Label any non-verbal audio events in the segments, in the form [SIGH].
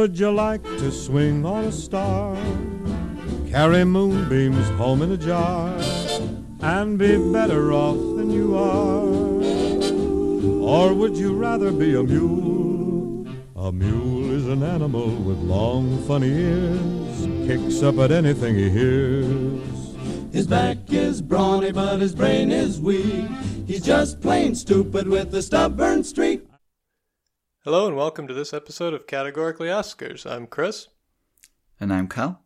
would you like to swing on a star? Carry moonbeams home in a jar and be better off than you are? Or would you rather be a mule? A mule is an animal with long, funny ears, kicks up at anything he hears. His back is brawny, but his brain is weak. He's just plain stupid with a stubborn streak. Hello and welcome to this episode of Categorically Oscars. I'm Chris. And I'm Cal.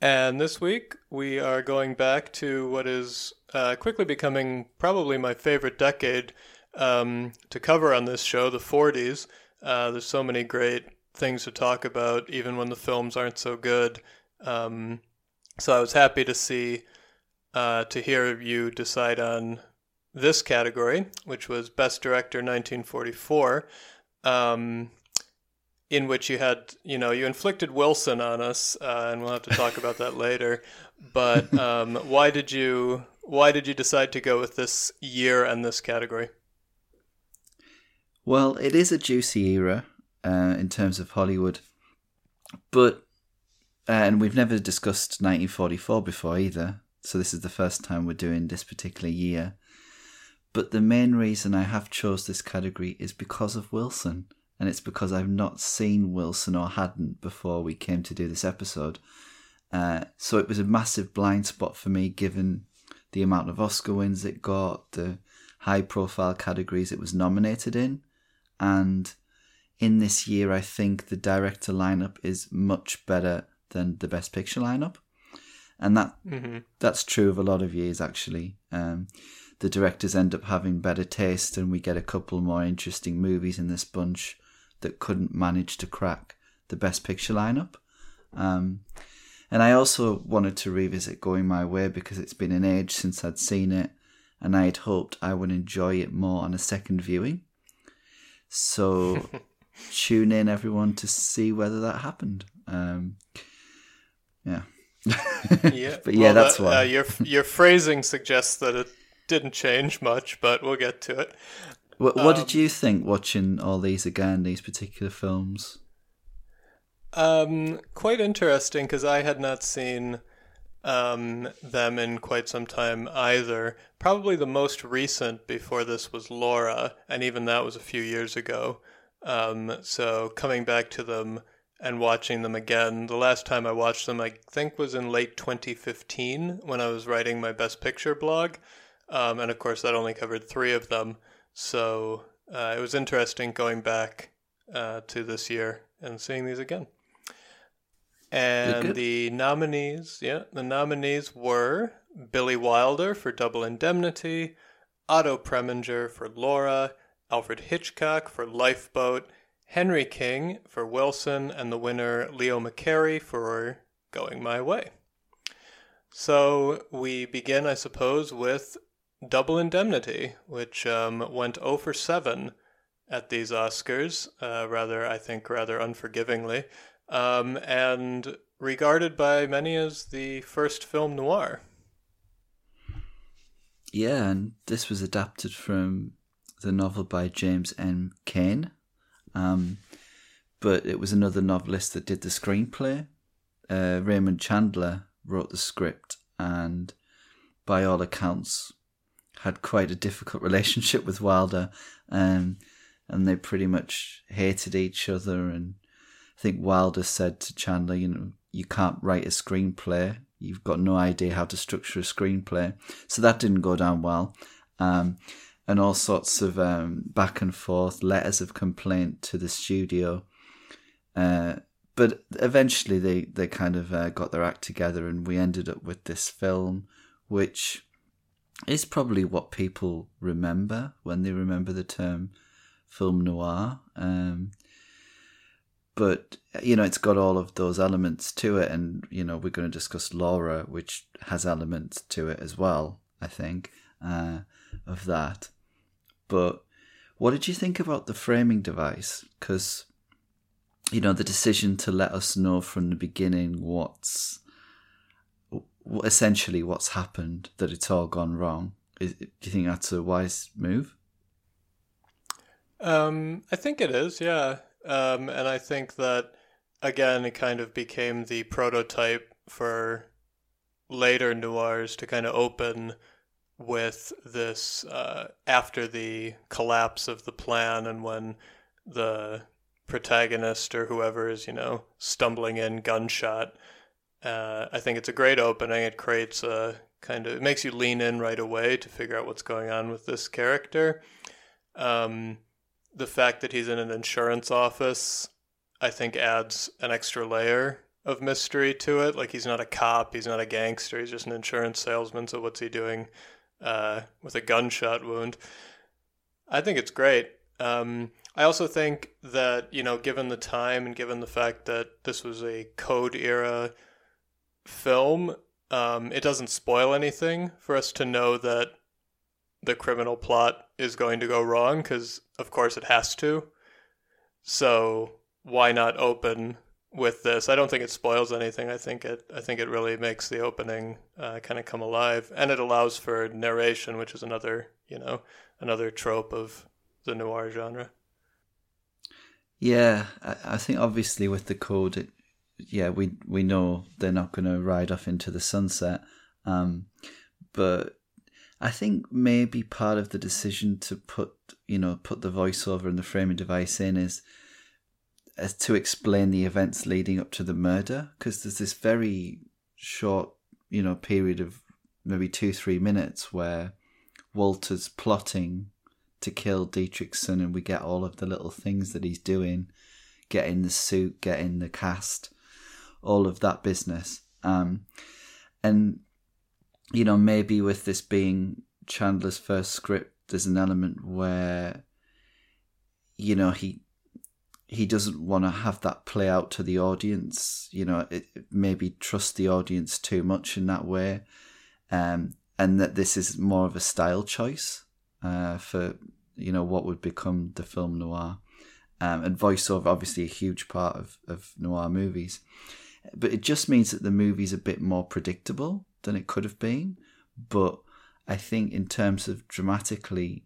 And this week we are going back to what is uh, quickly becoming probably my favorite decade um, to cover on this show, the 40s. Uh, there's so many great things to talk about, even when the films aren't so good. Um, so I was happy to see, uh, to hear you decide on this category, which was Best Director 1944, um, in which you had, you know, you inflicted Wilson on us, uh, and we'll have to talk about that later. But [LAUGHS] um, why did you why did you decide to go with this year and this category? Well, it is a juicy era uh, in terms of Hollywood, but uh, and we've never discussed 1944 before either, so this is the first time we're doing this particular year. But the main reason I have chose this category is because of Wilson, and it's because I've not seen Wilson or hadn't before we came to do this episode. Uh, so it was a massive blind spot for me, given the amount of Oscar wins it got, the high-profile categories it was nominated in, and in this year, I think the director lineup is much better than the Best Picture lineup, and that Mm-hmm. that's true of a lot of years actually. Um, the directors end up having better taste, and we get a couple more interesting movies in this bunch that couldn't manage to crack the Best Picture lineup. Um, and I also wanted to revisit Going My Way because it's been an age since I'd seen it, and I had hoped I would enjoy it more on a second viewing. So [LAUGHS] tune in, everyone, to see whether that happened. Um, yeah. [LAUGHS] Yeah, but yeah, well, that's that- why. Uh, your your phrasing suggests that it didn't change much, but we'll get to it. What, what Um, did you think watching all these again, these particular films? Um, quite interesting because I had not seen um, them in quite some time either. Probably the most recent before this was Laura, and even that was a few years ago. Um, so coming back to them and watching them again, the last time I watched them, I think was in late 2015 when I was writing my Best Picture blog. Um, and of course, that only covered three of them. So uh, it was interesting going back uh, to this year and seeing these again. And the nominees, yeah, the nominees were Billy Wilder for Double Indemnity, Otto Preminger for Laura, Alfred Hitchcock for Lifeboat, Henry King for Wilson, and the winner Leo McCarey for Going My Way. So we begin, I suppose, with Double Indemnity, which um, went 0 for 7 at these Oscars, uh, rather, I think, rather unforgivingly, um, and regarded by many as the first film noir. Yeah, and this was adapted from the novel by James M. Cain. Um, but it was another novelist that did the screenplay. Uh, Raymond Chandler wrote the script, and by all accounts, had quite a difficult relationship with Wilder, um, and they pretty much hated each other. And I think Wilder said to Chandler, "You know, you can't write a screenplay. You've got no idea how to structure a screenplay." So that didn't go down well. Um, and all sorts of um, back and forth letters of complaint to the studio. Uh, but eventually they, they kind of uh, got their act together and we ended up with this film, which is probably what people remember when they remember the term film noir. Um, but, you know, it's got all of those elements to it. And, you know, we're going to discuss Laura, which has elements to it as well, I think, uh, of that. But what did you think about the framing device? Because you know the decision to let us know from the beginning what's essentially what's happened, that it's all gone wrong. Is, do you think that's a wise move? Um, I think it is, yeah. Um, and I think that, again, it kind of became the prototype for later noirs to kind of open with this uh, after the collapse of the plan and when the protagonist or whoever is, you know, stumbling in gunshot. Uh, I think it's a great opening. It creates a kind of, it makes you lean in right away to figure out what's going on with this character. Um, the fact that he's in an insurance office, I think, adds an extra layer of mystery to it. Like he's not a cop, he's not a gangster, he's just an insurance salesman. So what's he doing uh, with a gunshot wound? I think it's great. Um, I also think that, you know, given the time and given the fact that this was a code era film, um, it doesn't spoil anything for us to know that the criminal plot is going to go wrong because, of course, it has to. So why not open with this? I don't think it spoils anything. I think it. I think it really makes the opening uh, kind of come alive, and it allows for narration, which is another, you know, another trope of the noir genre. Yeah, I, I think obviously with the code, it, yeah, we we know they're not going to ride off into the sunset, um, but I think maybe part of the decision to put you know put the voiceover and the framing device in is as to explain the events leading up to the murder because there's this very short you know period of maybe two three minutes where Walter's plotting to kill Dietrichson, and we get all of the little things that he's doing, getting the suit, getting the cast, all of that business. Um, and you know, maybe with this being Chandler's first script, there's an element where you know he he doesn't want to have that play out to the audience. You know, it, maybe trust the audience too much in that way, um, and that this is more of a style choice uh, for you know what would become the film noir. Um, and voiceover, obviously, a huge part of, of noir movies. But it just means that the movie's a bit more predictable than it could have been. But I think, in terms of dramatically,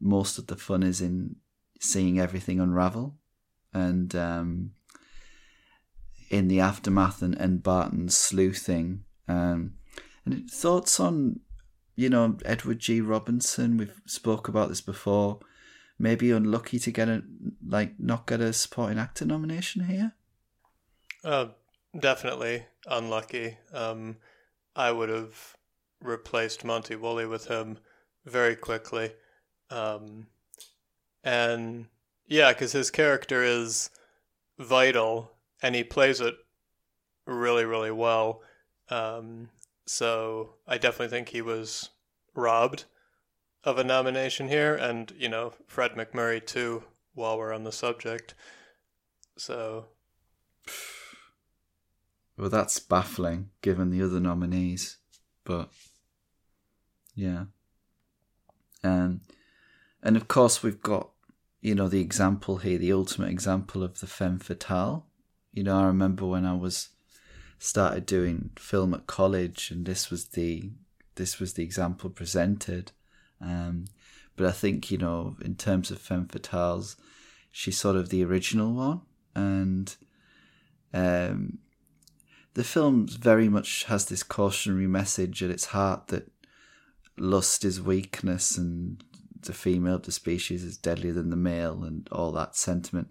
most of the fun is in seeing everything unravel. And um, in the aftermath and, and Barton's sleuthing. Um, and thoughts on you know, Edward G. Robinson, we've spoke about this before, maybe unlucky to get a like not get a supporting actor nomination here. Uh, definitely unlucky. Um, I would have replaced Monty Woolley with him very quickly. Um, and yeah, because his character is vital and he plays it really, really well. Um, so I definitely think he was robbed of a nomination here, and you know Fred MacMurray too. While we're on the subject, so well, that's baffling given the other nominees, but yeah, um, and of course we've got you know the example here, the ultimate example of the femme fatale. You know, I remember when I was started doing film at college, and this was the this was the example presented. Um, but I think you know, in terms of femme fatales, she's sort of the original one, and um, the film very much has this cautionary message at its heart that lust is weakness and the female of the species is deadlier than the male and all that sentiment.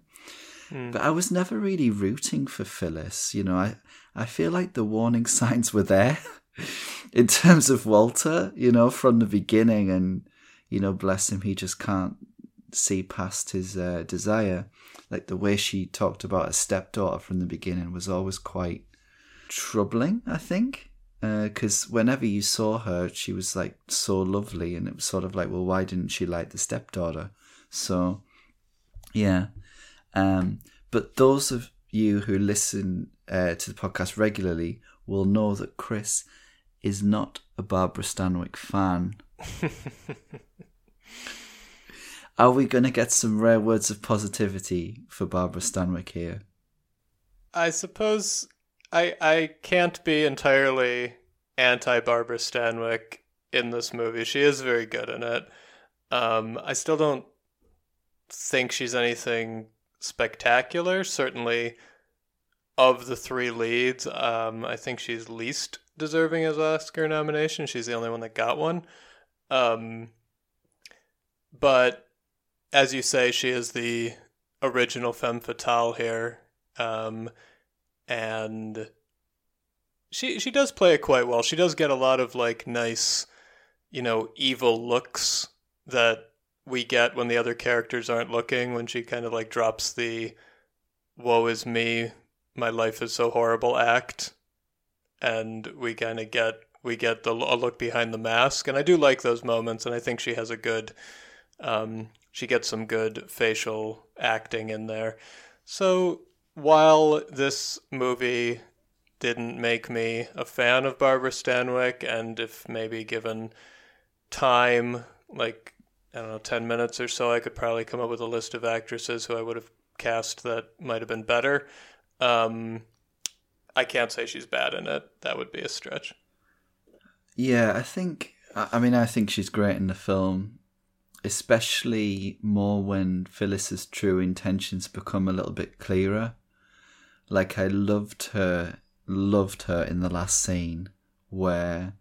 Mm. But I was never really rooting for Phyllis. You know, I, I feel like the warning [LAUGHS] signs were there [LAUGHS] in terms of Walter, you know, from the beginning. And, you know, bless him, he just can't see past his uh, desire. Like the way she talked about a stepdaughter from the beginning was always quite troubling, I think. Because uh, whenever you saw her, she was like so lovely, and it was sort of like, well, why didn't she like the stepdaughter? So, yeah. Um, but those of you who listen uh, to the podcast regularly will know that Chris is not a Barbara Stanwyck fan. [LAUGHS] Are we going to get some rare words of positivity for Barbara Stanwyck here? I suppose I I can't be entirely anti Barbara Stanwyck in this movie. She is very good in it. Um, I still don't think she's anything spectacular. Certainly, of the three leads, um, I think she's least deserving an Oscar nomination. She's the only one that got one. Um, but as you say, she is the original femme fatale here, um, and she she does play it quite well. She does get a lot of like nice, you know, evil looks that we get when the other characters aren't looking. When she kind of like drops the "woe is me, my life is so horrible" act, and we kind of get we get the a look behind the mask, and I do like those moments, and I think she has a good. Um, she gets some good facial acting in there. So while this movie didn't make me a fan of Barbara Stanwyck, and if maybe given time, like I don't know, ten minutes or so, I could probably come up with a list of actresses who I would have cast that might have been better. Um, I can't say she's bad in it. That would be a stretch. Yeah, I think. I mean, I think she's great in the film especially more when Phyllis's true intentions become a little bit clearer. Like I loved her, loved her in the last scene where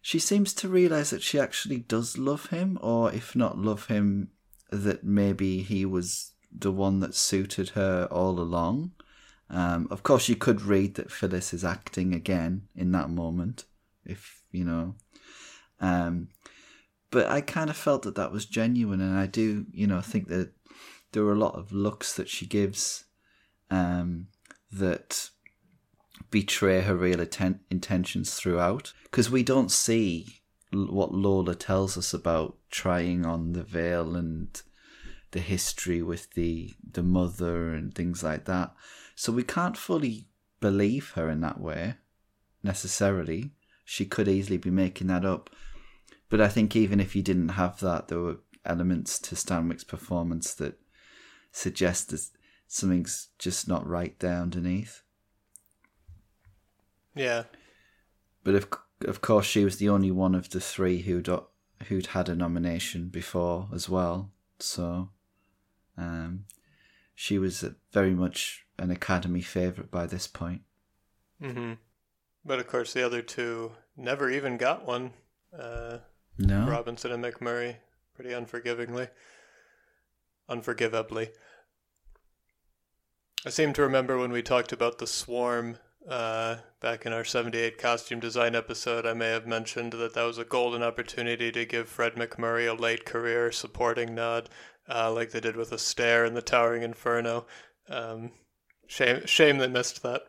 she seems to realize that she actually does love him, or if not love him, that maybe he was the one that suited her all along. Um, of course, you could read that Phyllis is acting again in that moment, if you know. Um, but I kind of felt that that was genuine, and I do, you know, think that there are a lot of looks that she gives um, that betray her real atten- intentions throughout, because we don't see what Lola tells us about trying on the veil and the history with the the mother and things like that. So we can't fully believe her in that way necessarily. She could easily be making that up. But I think even if you didn't have that, there were elements to Stanwyck's performance that suggest something's just not right there underneath. Yeah. But of of course, she was the only one of the three who'd who'd had a nomination before as well. So, um, she was very much an Academy favorite by this point. Mm-hmm. But of course, the other two never even got one. Uh, no. Robinson and MacMurray, pretty unforgivingly. Unforgivably. I seem to remember when we talked about the swarm uh, back in our 78 costume design episode, I may have mentioned that that was a golden opportunity to give Fred MacMurray a late career supporting nod, uh, like they did with Astaire in the Towering Inferno. Um, shame, shame they missed that.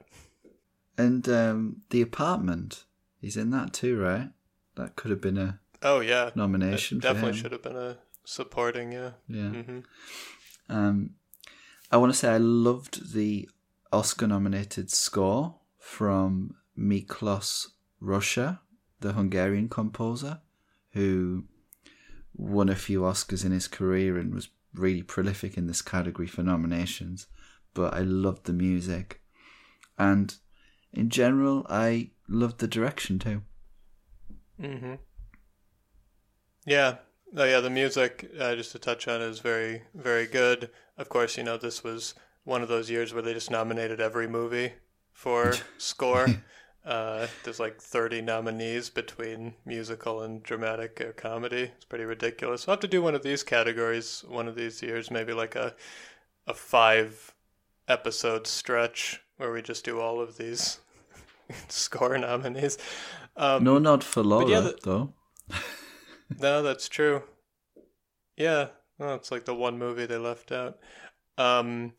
And um, the apartment, he's in that too, right? That could have been a Oh yeah, nomination. It definitely should have been a supporting. Yeah. Yeah. Mm-hmm. Um, I want to say I loved the Oscar-nominated score from Miklos Rozsa, the Hungarian composer, who won a few Oscars in his career and was really prolific in this category for nominations. But I loved the music, and in general, I loved the direction too. Mm-hmm. Yeah. Oh, yeah. The music, uh, just to touch on, is very, very good. Of course, you know this was one of those years where they just nominated every movie for [LAUGHS] score. Uh, there's like 30 nominees between musical and dramatic or comedy. It's pretty ridiculous. We'll have to do one of these categories one of these years, maybe like a a five episode stretch where we just do all of these [LAUGHS] score nominees. Um, no not for Laura, yeah, the, though. no, that's true. Yeah, well, it's like the one movie they left out. Um,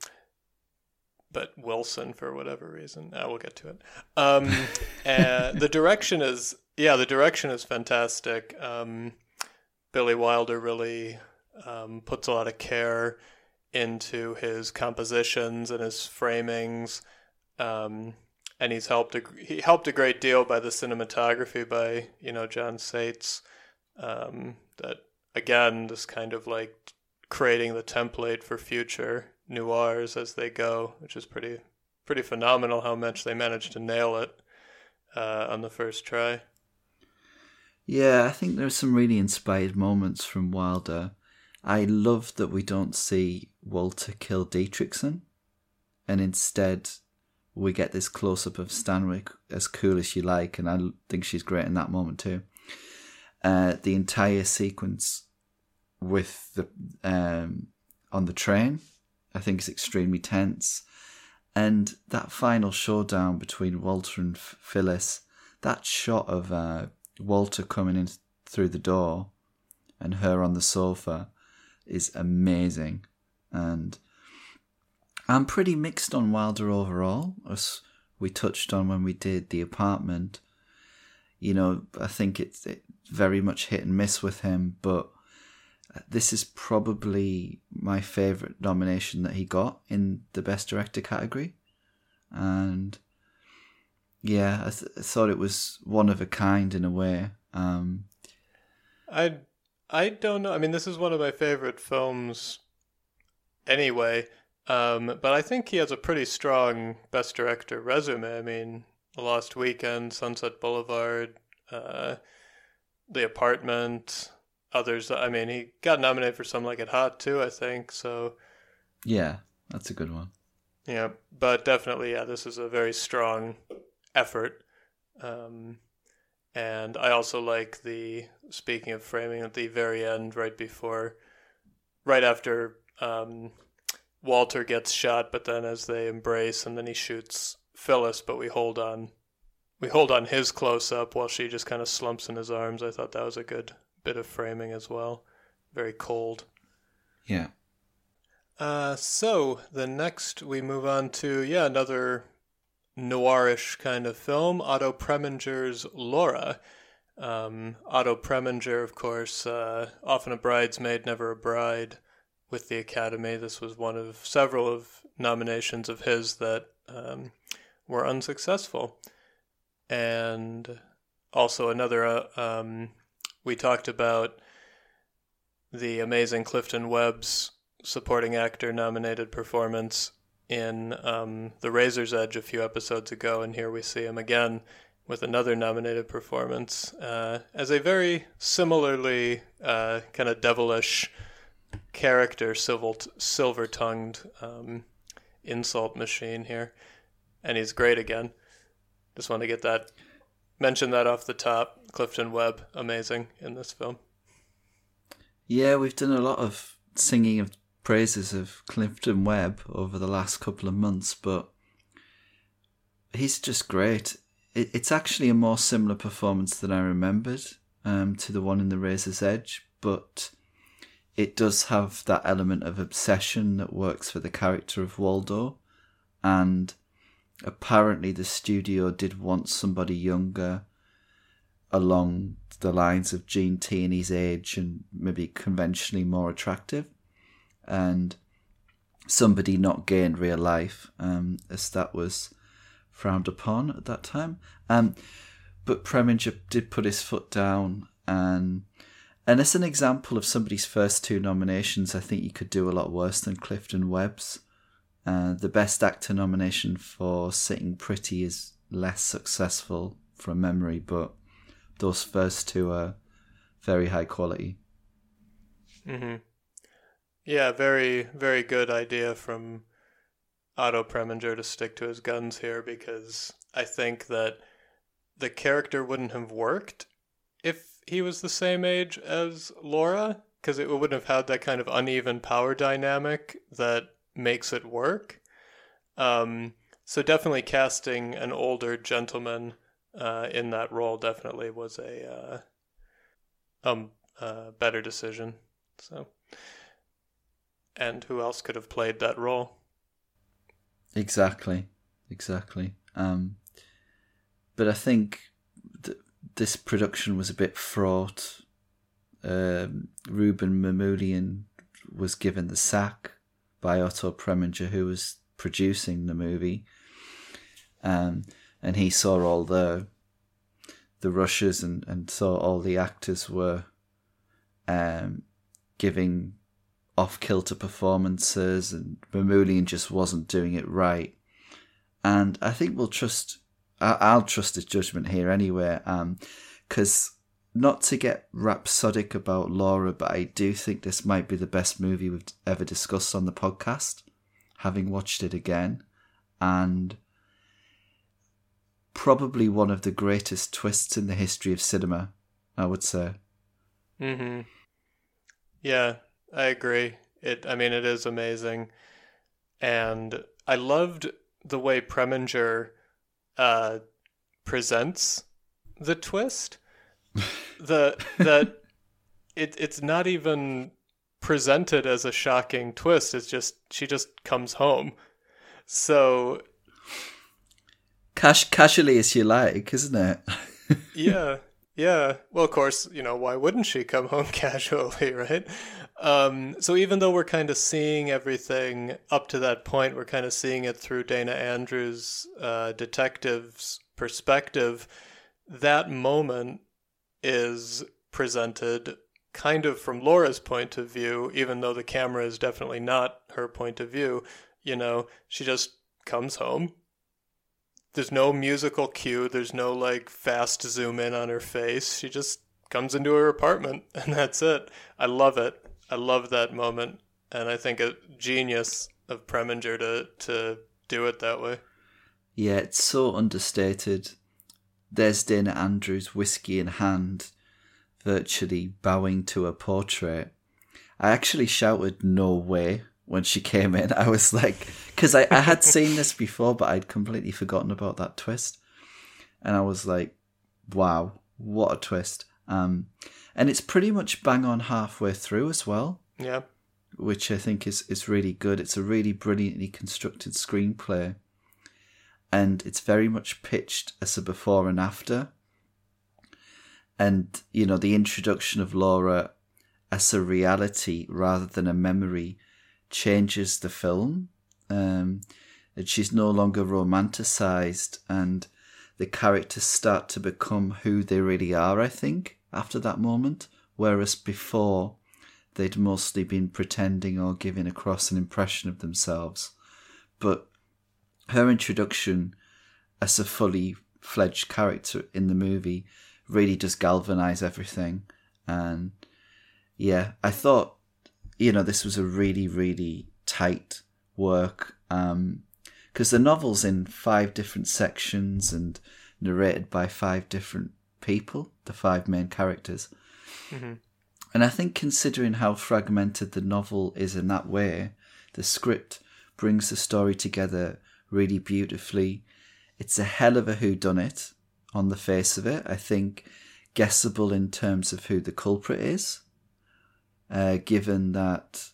but Wilson, for whatever reason, uh, we'll get to it. Um, [LAUGHS] the direction is, yeah, the direction is fantastic. Um, Billy Wilder really um, puts a lot of care into his compositions and his framings. Um, and he's helped a, he helped a great deal by the cinematography by you know John Seitz um, that again just kind of like creating the template for future noirs as they go, which is pretty pretty phenomenal how much they managed to nail it uh, on the first try. Yeah, I think there's some really inspired moments from Wilder. I love that we don't see Walter kill Dietrichson, and instead we get this close up of Stanwyck as cool as you like, and I think she's great in that moment too. Uh, the entire sequence with the um, on the train, I think is extremely tense, and that final showdown between Walter and Phyllis, that shot of uh, Walter coming in through the door, and her on the sofa, is amazing, and I'm pretty mixed on Wilder overall, as we touched on when we did the apartment. You know, I think it's it very much hit and miss with him, but this is probably my favorite nomination that he got in the best director category, and yeah, I, th- I thought it was one of a kind in a way. Um, I I don't know. I mean, this is one of my favorite films. Anyway, um, but I think he has a pretty strong best director resume. I mean, Lost Weekend, Sunset Boulevard, uh, The Apartment, others. I mean, he got nominated for something Like It Hot too, I think. So, yeah, that's a good one. Yeah, but definitely, yeah, this is a very strong effort. Um, and I also like the speaking of framing at the very end, right before, right after. Um, Walter gets shot, but then as they embrace, and then he shoots Phyllis, but we hold on, we hold on his close up while she just kind of slumps in his arms. I thought that was a good bit of framing as well. Very cold. Yeah. Uh, so the next we move on to yeah another noirish kind of film, Otto Preminger's Laura. Um, Otto Preminger, of course, uh, often a bridesmaid, never a bride with the Academy. This was one of several of nominations of his that um, were unsuccessful, and also another. Uh, um, we talked about the amazing Clifton Webb's supporting actor nominated performance in um, The Razor's Edge a few episodes ago, and here we see him again with another nominated performance uh, as a very similarly uh, kind of devilish character, silver tongued um, insult machine here, and he's great again. Just want to get that mention that off the top. Clifton Webb, amazing in this film. Yeah, we've done a lot of singing of praises of Clifton Webb over the last couple of months, but he's just great. It's actually a more similar performance than I remembered um, to the one in The Razor's Edge, but it does have that element of obsession that works for the character of Waldo, and apparently the studio did want somebody younger along the lines of Gene Tierney's age and maybe conventionally more attractive, and somebody not gay in real life, um, as that was frowned upon at that time. Um, but Preminger did put his foot down and and as an example of somebody's first two nominations, I think you could do a lot worse than Clifton Webb's. Uh, the Best Actor nomination for Sitting Pretty is less successful from memory, but those first two are very high quality. Mm-hmm. Yeah, very, very good idea from Otto Preminger to stick to his guns here because I think that the character wouldn't have worked if he was the same age as Laura because it wouldn't have had that kind of uneven power dynamic that makes it work. Um, so definitely casting an older gentleman uh, in that role definitely was a uh, um uh, better decision. So, and who else could have played that role? Exactly, exactly. Um, but I think this production was a bit fraught. Um, Rouben Mamoulian was given the sack by Otto Preminger, who was producing the movie, um, and he saw all the the rushes and, and saw all the actors were um, giving off kilter performances, and Mamoulian just wasn't doing it right. And I think we'll trust I'll trust his judgment here anyway, because um, not to get rhapsodic about Laura, but I do think this might be the best movie we've ever discussed on the podcast, having watched it again. And probably one of the greatest twists in the history of cinema, I would say. Mm-hmm. Yeah, I agree. It I mean it is amazing. And I loved the way Preminger uh, presents the twist. The that it it's not even presented as a shocking twist. It's just she just comes home. So Cash casually as you like, isn't it? [LAUGHS] yeah, yeah. Well, of course, you know why wouldn't she come home [LAUGHS] casually, right? Um, so even though we're kind of seeing everything up to that point, we're kind of seeing it through Dana Andrews' uh, detective's perspective. That moment is presented kind of from Laura's point of view, even though the camera is definitely not her point of view. You know, she just comes home. There's no musical cue. There's no like fast zoom in on her face. She just comes into her apartment [LAUGHS] and that's it. I love it. I love that moment, and I think a genius of Preminger to to do it that way. Yeah, it's so understated. There's Dana Andrews, whiskey in hand, virtually bowing to a portrait. I actually shouted "No way!" when she came in. I was like, because I, I had seen this [LAUGHS] before, but I'd completely forgotten about that twist, and I was like, "Wow, what a twist!" Um, and it's pretty much bang on halfway through as well. Yeah. Which I think is, is really good. It's a really brilliantly constructed screenplay. And it's very much pitched as a before and after. And, you know, the introduction of Laura as a reality rather than a memory changes the film. Um, and she's no longer romanticized, and the characters start to become who they really are, I think after that moment, whereas before they'd mostly been pretending or giving across an impression of themselves. But her introduction as a fully fledged character in the movie really does galvanize everything. And yeah, I thought, you know, this was a really, really tight work. Um, because the novel's in five different sections and narrated by five different people, the five main characters. Mm-hmm. And I think considering how fragmented the novel is in that way, the script brings the story together really beautifully. It's a hell of a whodunit on the face of it. I think guessable in terms of who the culprit is, uh, given that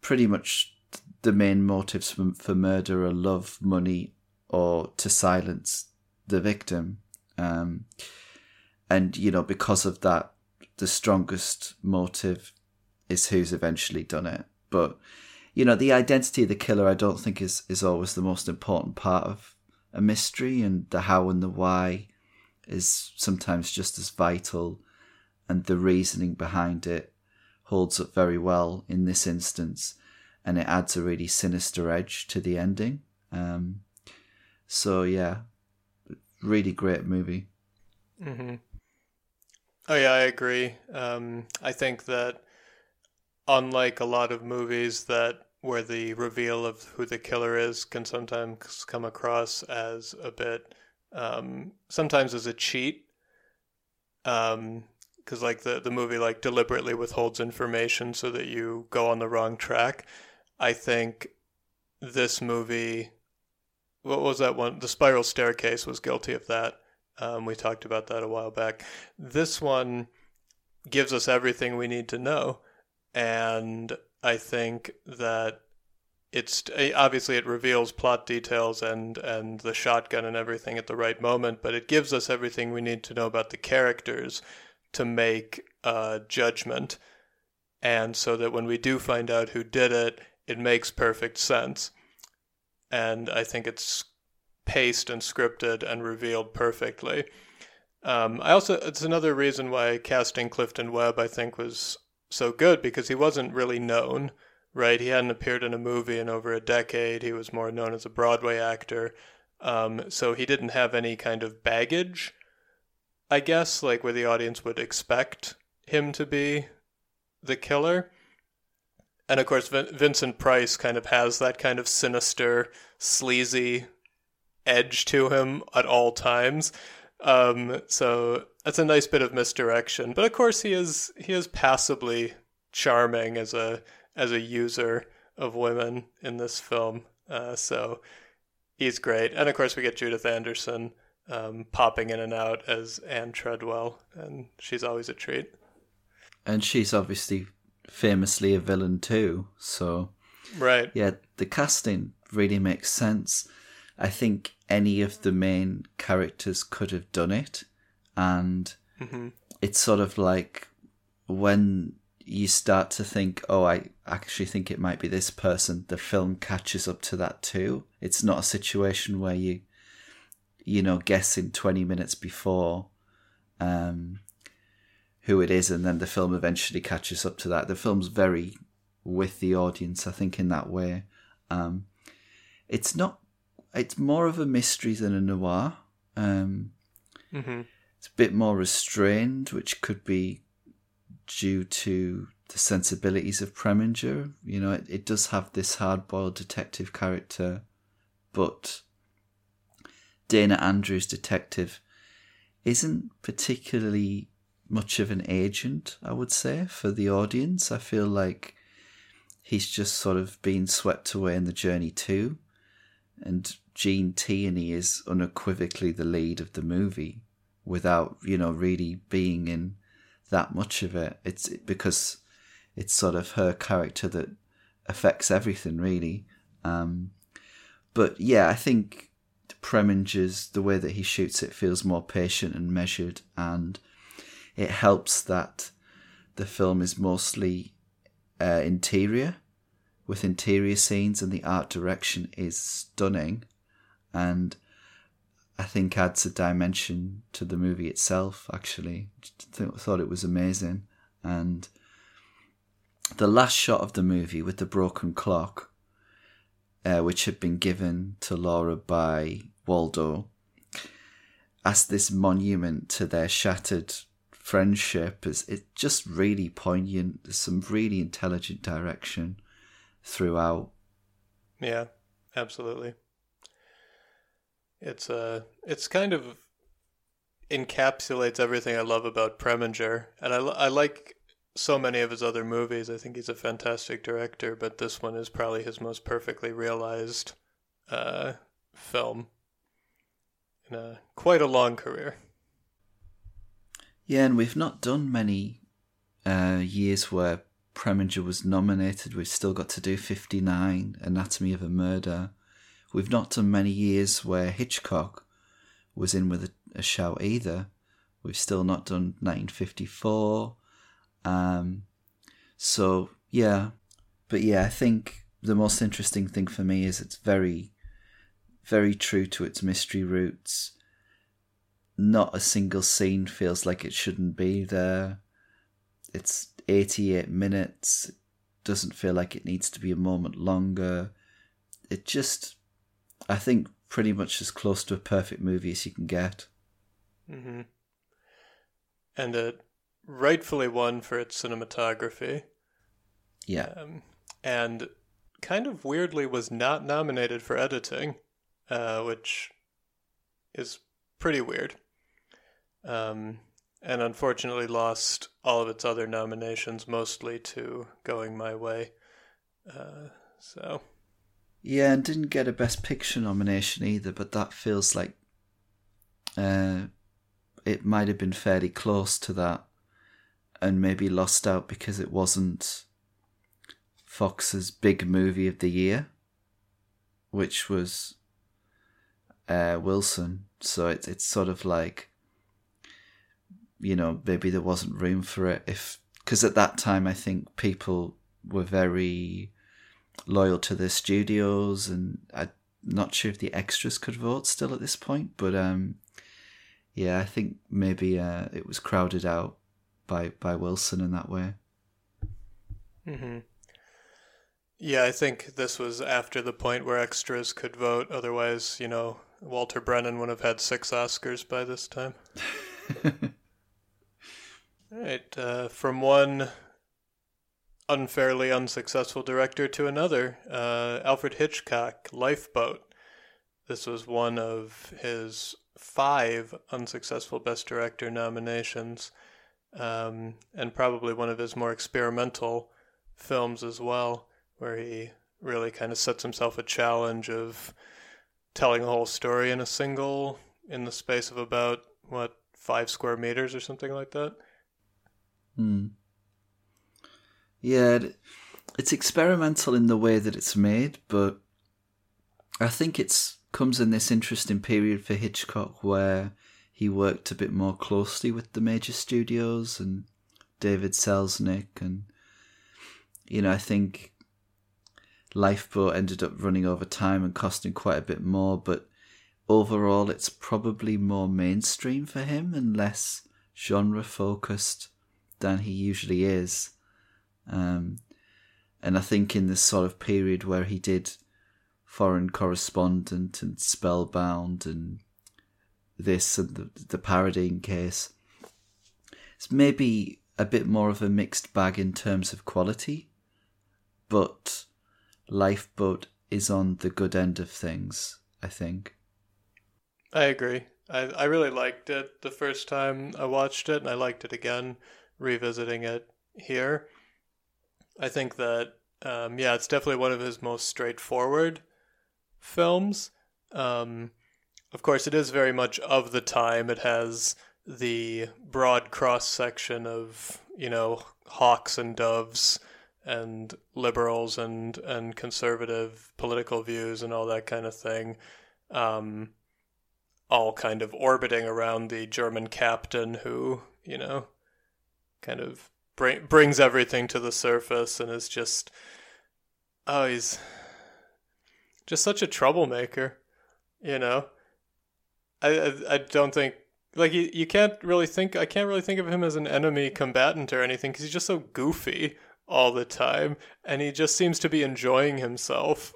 pretty much the main motives for, for murder are love, money, or to silence the victim. Um, and, you know, because of that, the strongest motive is who's eventually done it. But, you know, the identity of the killer, I don't think is, is always the most important part of a mystery, and the how and the why is sometimes just as vital, and the reasoning behind it holds up very well in this instance, and it adds a really sinister edge to the ending. Um, so yeah, really great movie. Mm-hmm. Oh yeah, I agree. Um, I think that unlike a lot of movies that where the reveal of who the killer is can sometimes come across as a bit, um, sometimes as a cheat. Um, because like the the movie like deliberately withholds information so that you go on the wrong track. I think this movie, what was that one? The Spiral Staircase was guilty of that um, we talked about that a while back. This one gives us everything we need to know, and I think that it's obviously it reveals plot details and and the shotgun and everything at the right moment, but it gives us everything we need to know about the characters to make a judgment, and so that when we do find out who did it, it makes perfect sense. And I think it's paced and scripted and revealed perfectly. Um, I also it's another reason why casting Clifton Webb I think was so good because he wasn't really known, right? He hadn't appeared in a movie in over a decade. He was more known as a Broadway actor, um, so he didn't have any kind of baggage. I guess like where the audience would expect him to be the killer. And of course, Vin- Vincent Price kind of has that kind of sinister, sleazy edge to him at all times. Um, so that's a nice bit of misdirection. But of course, he is he is passably charming as a as a user of women in this film. Uh, so he's great, and of course, we get Judith Anderson um, popping in and out as Anne Treadwell, and she's always a treat. And she's obviously famously a villain too. So right, yeah, the casting really makes sense. I think any of the main characters could have done it, and mm-hmm. it's sort of like when you start to think, oh, I actually think it might be this person, the film catches up to that too. It's not a situation where you, you know, guessing 20 minutes before um, who it is, and then the film eventually catches up to that. The film's very with the audience, I think, in that way. Um, it's not, it's more of a mystery than a noir. Um, mm-hmm. It's a bit more restrained, which could be due to the sensibilities of Preminger. You know, it, it does have this hard boiled detective character, but Dana Andrews' detective isn't particularly much of an agent, I would say, for the audience. I feel like he's just sort of been swept away in the journey too. And Gene Tierney is unequivocally the lead of the movie without, you know, really being in that much of it. It's because it's sort of her character that affects everything, really. Um, but yeah, I think Preminger's the way that he shoots it feels more patient and measured, and it helps that the film is mostly uh, interior with interior scenes, and the art direction is stunning, and I think adds a dimension to the movie itself. Actually, I thought it was amazing, and the last shot of the movie with the broken clock, uh, which had been given to Laura by Waldo, as this monument to their shattered friendship, is it's just really poignant. There's some really intelligent direction throughout. Yeah, absolutely. It's uh it's kind of encapsulates everything I love about Preminger, and I I like so many of his other movies. I think he's a fantastic director, but this one is probably his most perfectly realized uh, film in a quite a long career. Yeah, and we've not done many uh, years where Preminger was nominated. We've still got to do 59, Anatomy of a Murder. We've not done many years where Hitchcock was in with a, a either. We've still not done 1954. Um, so, yeah. But yeah, I think the most interesting thing for me is it's very, very true to its mystery roots. Not a single scene feels like it shouldn't be there. It's 88 minutes. Doesn't feel like it needs to be a moment longer. It just I think pretty much as close to a perfect movie as you can get. Mm-hmm. And it rightfully won for its cinematography. Yeah. Um, and kind of weirdly was not nominated for editing, uh, which is pretty weird. Um, and unfortunately lost all of its other nominations, mostly to Going My Way. Uh, so yeah, and didn't get a Best Picture nomination either, but that feels like uh, it might have been fairly close to that and maybe lost out because it wasn't Fox's big movie of the year, which was uh, Wilson. So it's it's sort of like, you know, maybe there wasn't room for it if because at that time I think people were very loyal to their studios, and I'm not sure if the extras could vote still at this point. But um, yeah, I think maybe uh, it was crowded out by by Wilson in that way. Mm-hmm. Yeah, I think this was after the point where extras could vote. Otherwise, you know, Walter Brennan would have had six Oscars by this time. [LAUGHS] right, uh, from one unfairly unsuccessful director to another, uh, Alfred Hitchcock, Lifeboat. This was one of his five unsuccessful Best Director nominations, um, and probably one of his more experimental films as well, where he really kind of sets himself a challenge of telling a whole story in a single, in the space of about, what, five square meters or something like that. Hmm. Yeah, it's experimental in the way that it's made, but I think it's comes in this interesting period for Hitchcock where he worked a bit more closely with the major studios and David Selznick and you know I think Lifeboat ended up running over time and costing quite a bit more but overall it's probably more mainstream for him and less genre focused than he usually is um, and I think in this sort of period where he did foreign correspondent and spellbound and this and the, the Paradine case. It's maybe a bit more of a mixed bag in terms of quality, but Lifeboat is on the good end of things, I think. I agree. I, I really liked it the first time I watched it, and I liked it again revisiting it here. I think that, um, yeah, it's definitely one of his most straightforward films. Um, of course, it is very much of the time. It has the broad cross section of you know hawks and doves and liberals and and conservative political views and all that kind of thing, um, all kind of orbiting around the German captain who you know kind of bring, brings everything to the surface and is just oh he's just such a troublemaker, you know. I I, I don't think like you, you can't really think I can't really think of him as an enemy combatant or anything because he's just so goofy all the time and he just seems to be enjoying himself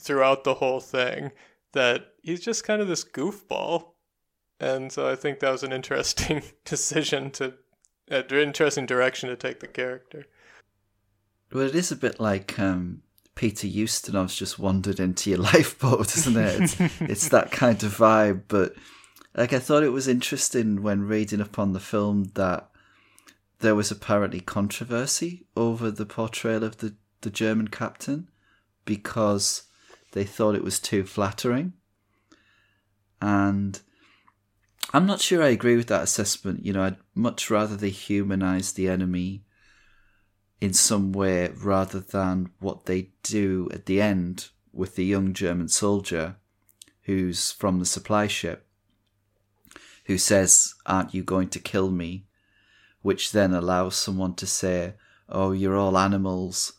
throughout the whole thing that he's just kind of this goofball and so I think that was an interesting [LAUGHS] decision to an interesting direction to take the character. Well, it is a bit like um, Peter Ustinov's just wandered into your [LAUGHS] lifeboat, isn't it? It's, [LAUGHS] it's that kind of vibe. But like, I thought it was interesting when reading upon the film that there was apparently controversy over the portrayal of the, the German captain because they thought it was too flattering. And I'm not sure I agree with that assessment. You know, I'd much rather they humanize the enemy in some way rather than what they do at the end with the young German soldier who's from the supply ship who says, Aren't you going to kill me? Which then allows someone to say, Oh, you're all animals.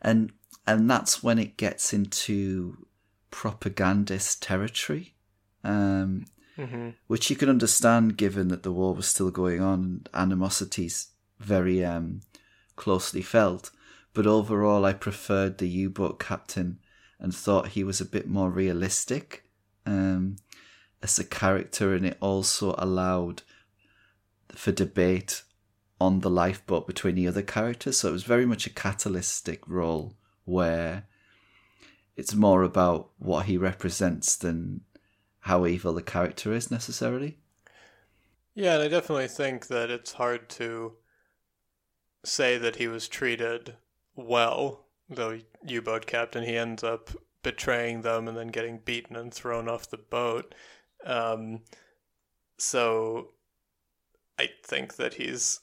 And and that's when it gets into propagandist territory. Um, mm-hmm. which you can understand given that the war was still going on and animosities very um, closely felt, but overall I preferred the U boat captain and thought he was a bit more realistic um, as a character, and it also allowed for debate on the lifeboat between the other characters. So it was very much a catalytic role where it's more about what he represents than how evil the character is necessarily. Yeah, and I definitely think that it's hard to say that he was treated well, though U boat captain, he ends up betraying them and then getting beaten and thrown off the boat. Um, so I think that he's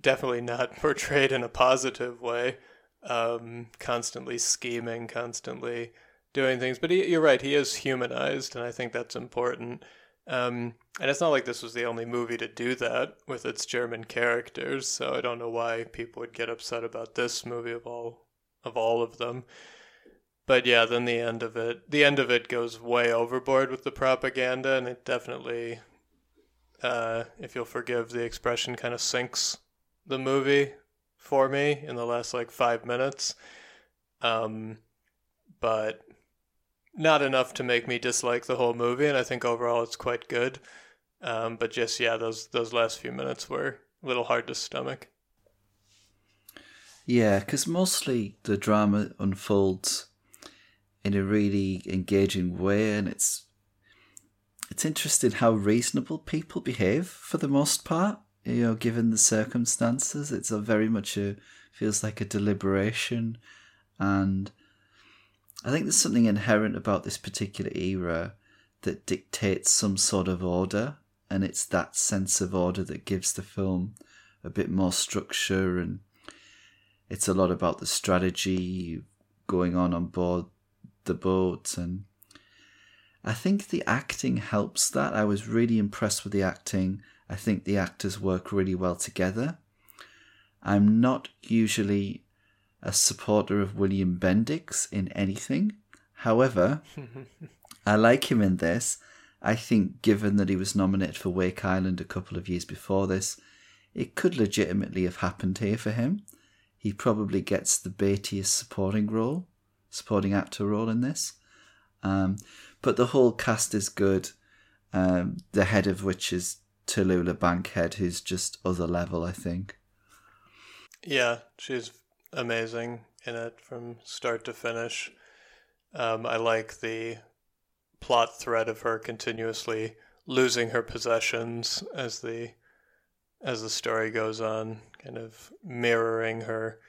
definitely not [LAUGHS] portrayed in a positive way. Um, constantly scheming, constantly doing things. But he, you're right, he is humanized, and I think that's important. Um, and it's not like this was the only movie to do that with its German characters, so I don't know why people would get upset about this movie of all of all of them. But yeah, then the end of it, the end of it goes way overboard with the propaganda, and it definitely, uh, if you'll forgive the expression, kind of sinks the movie for me in the last like five minutes. Um, but not enough to make me dislike the whole movie, and I think overall it's quite good. Um, but just yeah, those those last few minutes were a little hard to stomach. Yeah, because mostly the drama unfolds in a really engaging way, and it's it's interesting how reasonable people behave for the most part. You know, given the circumstances, it's a very much a feels like a deliberation, and I think there's something inherent about this particular era that dictates some sort of order, and it's that sense of order that gives the film a bit more structure and it's a lot about the strategy going on on board the boat and I think the acting helps that. I was really impressed with the acting. I think the actors work really well together. I'm not usually a supporter of William Bendix in anything. However, [LAUGHS] I like him in this. I think, given that he was nominated for Wake Island a couple of years before this, it could legitimately have happened here for him. He probably gets the baitiest supporting role, supporting actor role in this. Um, but the whole cast is good. Um, the head of which is Tallulah Bankhead, who's just other level, I think. Yeah, she's amazing in it from start to finish. Um, I like the plot thread of her continuously losing her possessions as the as the story goes on, kind of mirroring her,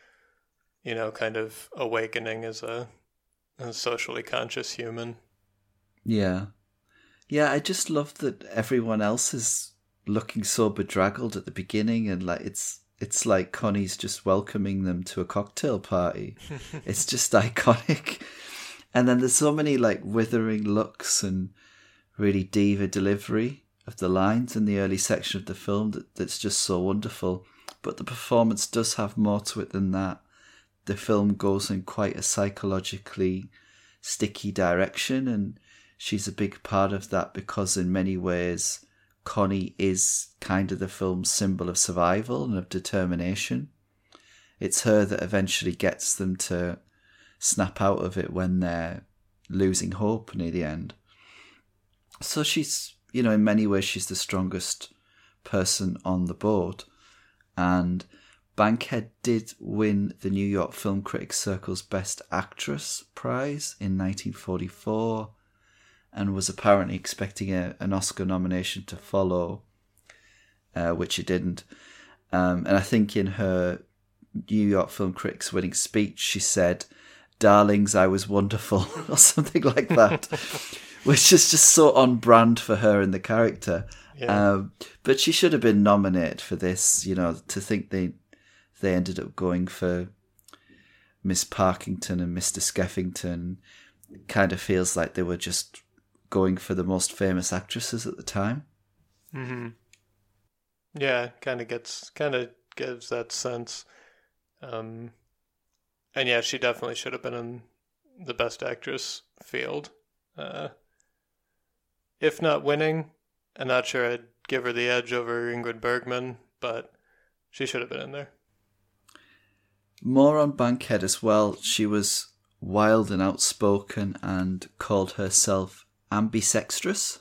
you know, kind of awakening as a, a socially conscious human. Yeah. Yeah, I just love that everyone else is looking so bedraggled at the beginning and like it's it's like Connie's just welcoming them to a cocktail party. [LAUGHS] it's just iconic. And then there's so many like withering looks and really diva delivery of the lines in the early section of the film that, that's just so wonderful. But the performance does have more to it than that. The film goes in quite a psychologically sticky direction, and she's a big part of that because, in many ways, Connie is kind of the film's symbol of survival and of determination. It's her that eventually gets them to snap out of it when they're losing hope near the end. So she's, you know, in many ways, she's the strongest person on the board. And Bankhead did win the New York Film Critics Circle's Best Actress prize in 1944 and was apparently expecting a, an Oscar nomination to follow, uh, which it didn't. Um, and I think in her New York Film Critics winning speech, she said, Darlings, I was wonderful, [LAUGHS] or something like that, [LAUGHS] which is just so on brand for her and the character. Yeah. Um, but she should have been nominated for this, you know, to think they they ended up going for Miss Parkington and Mr. Skeffington kind of feels like they were just going for the most famous actresses at the time. Mm-hmm. Yeah, kind of gets kind of gives that sense. Um, and yeah, she definitely should have been in the best actress field. Uh, if not winning, I'm not sure I'd give her the edge over Ingrid Bergman, but she should have been in there. More on Bankhead as well. She was wild and outspoken and called herself ambisextrous.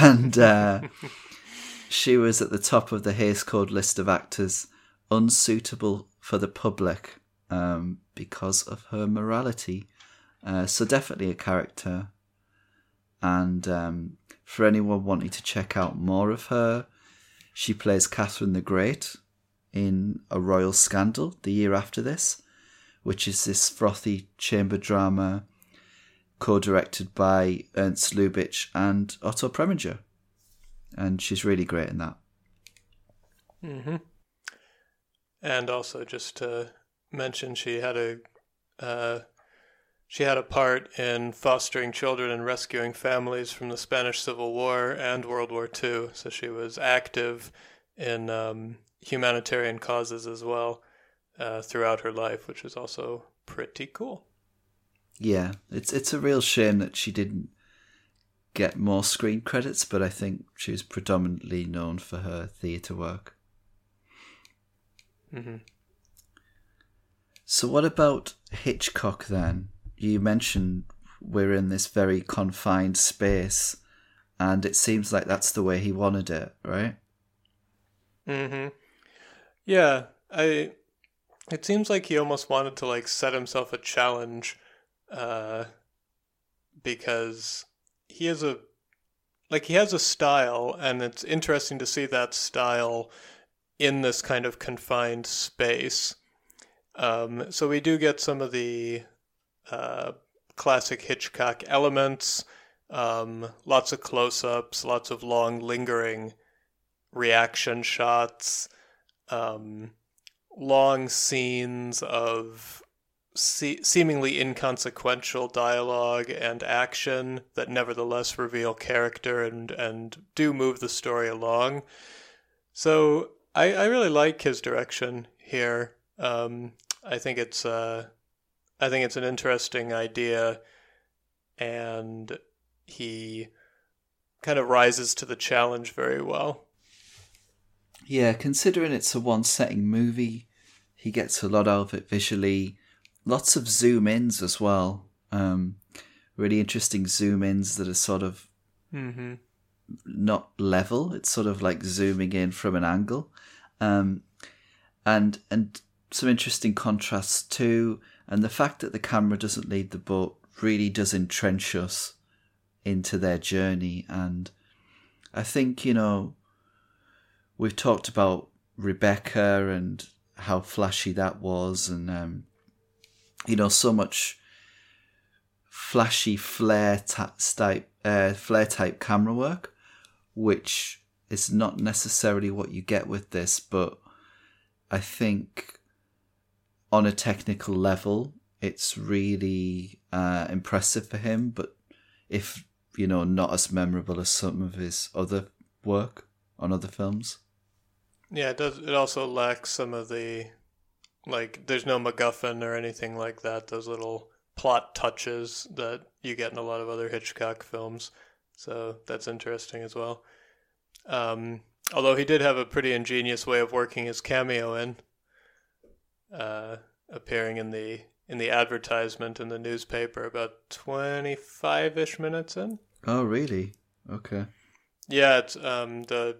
And uh, she was at the top of the Hays Code list of actors unsuitable for the public um, because of her morality. Uh, so, definitely a character. And um, for anyone wanting to check out more of her, she plays Catherine the Great in A Royal Scandal the year after this, which is this frothy chamber drama co-directed by Ernst Lubitsch and Otto Preminger, and she's really great in that. Mm-hmm. And also, just to mention, she had a uh, she had a part in fostering children and rescuing families from the Spanish Civil War and World War II. So she was active in um, humanitarian causes as well uh, throughout her life, which is also pretty cool. Yeah, it's it's a real shame that she didn't get more screen credits, but I think she was predominantly known for her theatre work. Mm-hmm. So, what about Hitchcock then? You mentioned we're in this very confined space, and it seems like that's the way he wanted it, right? Mm-hmm. Yeah, I. It seems like he almost wanted to like set himself a challenge, uh, because he has a, like he has a style, and it's interesting to see that style in this kind of confined space. Um, so we do get some of the uh, classic Hitchcock elements, um, lots of close-ups, lots of long, lingering reaction shots, um, long scenes of se- seemingly inconsequential dialogue and action that nevertheless reveal character and, and do move the story along. So I, I really like his direction here. Um, I think it's uh, I think it's an interesting idea, and he kind of rises to the challenge very well. Yeah, considering it's a one setting movie, he gets a lot out of it visually. Lots of zoom ins as well. Um, really interesting zoom ins that are sort of Mm-hmm. not level. It's sort of like zooming in from an angle, um, and and some interesting contrasts too. And the fact that the camera doesn't leave the boat really does entrench us into their journey. And I think you know we've talked about Rebecca and how flashy that was, and um, you know so much flashy flare type uh, flare type camera work, which is not necessarily what you get with this, but I think on a technical level, it's really uh, impressive for him. But if you know, not as memorable as some of his other work on other films. Yeah, it does. It also lacks some of the, like, there's no MacGuffin or anything like that. Those little plot touches that you get in a lot of other Hitchcock films. So that's interesting as well. Um, although he did have a pretty ingenious way of working his cameo in, uh, appearing in the in the advertisement in the newspaper about twenty five ish minutes in. Oh, really? Okay. Yeah, it's um the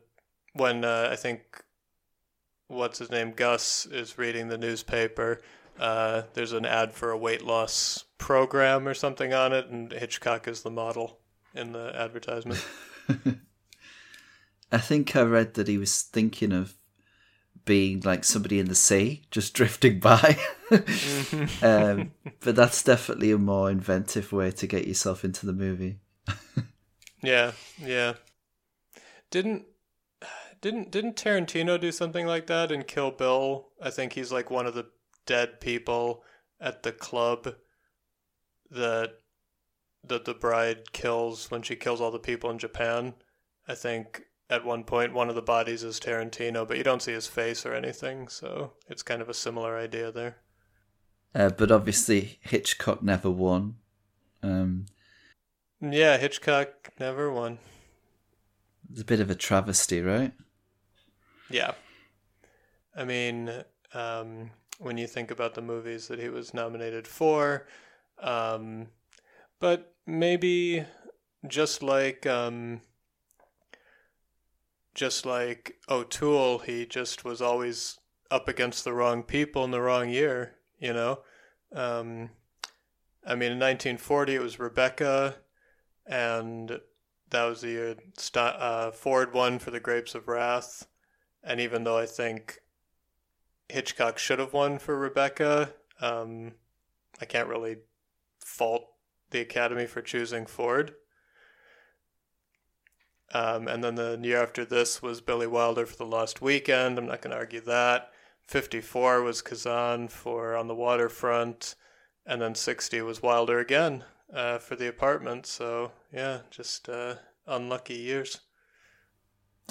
when uh, I think what's his name Gus is reading the newspaper. Uh, there's an ad for a weight loss program or something on it, and Hitchcock is the model in the advertisement. [LAUGHS] I think I read that he was thinking of being like somebody in the sea, just [LAUGHS] drifting by. um, but that's definitely a more inventive way to get yourself into the movie. [LAUGHS] yeah, yeah. Didn't didn't didn't Tarantino do something like that in Kill Bill? I think he's like one of the dead people at the club that that the bride kills when she kills all the people in Japan. I think at one point one of the bodies is Tarantino, but you don't see his face or anything, so it's kind of a similar idea there. Uh, but obviously, Hitchcock never won. Um, Yeah, Hitchcock never won. it's a bit of a travesty, right? Yeah. I mean, um, when you think about the movies that he was nominated for, um, but maybe just like um, just like O'Toole, he just was always up against the wrong people in the wrong year. You know, um, I mean, in 1940 it was Rebecca, and that was the year St- uh, Ford won for The Grapes of Wrath. And even though I think Hitchcock should have won for Rebecca, um, I can't really fault the Academy for choosing Ford. Um, and then the year after this was Billy Wilder for The Lost Weekend. I'm not going to argue that. 54 was Kazan for On the Waterfront. And then 60 was Wilder again uh, for The Apartment. So, yeah, just uh, unlucky years.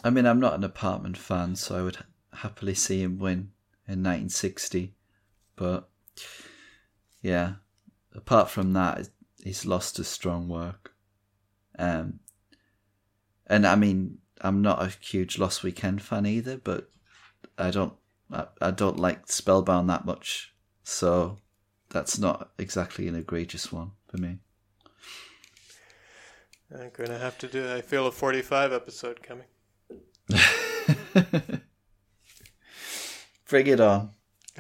I mean, I'm not an apartment fan, so I would happily see him win in 1960. But yeah, apart from that, he's lost his strong work. Um, and I mean, I'm not a huge Lost Weekend fan either, but I don't, I, I don't like Spellbound that much, so that's not exactly an egregious one for me. I'm gonna have to do. I feel a 45 episode coming. [LAUGHS] Bring it on. [LAUGHS]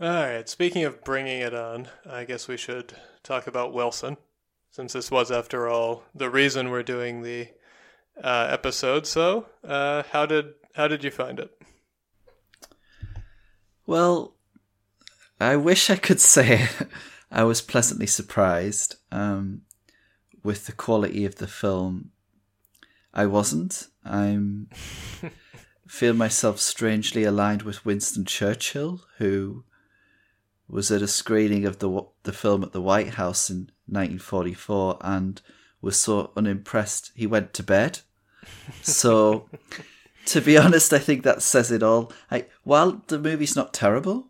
All right. Speaking of bringing it on, I guess we should talk about Wilson, since this was, after all, the reason we're doing the uh, episode. So, uh, how did how did you find it? Well, I wish I could say [LAUGHS] I was pleasantly surprised um, with the quality of the film. I wasn't. I'm [LAUGHS] feel myself strangely aligned with Winston Churchill, who was at a screening of the the film at the White House in 1944 and was so unimpressed he went to bed. So, [LAUGHS] to be honest, I think that says it all. I, while the movie's not terrible,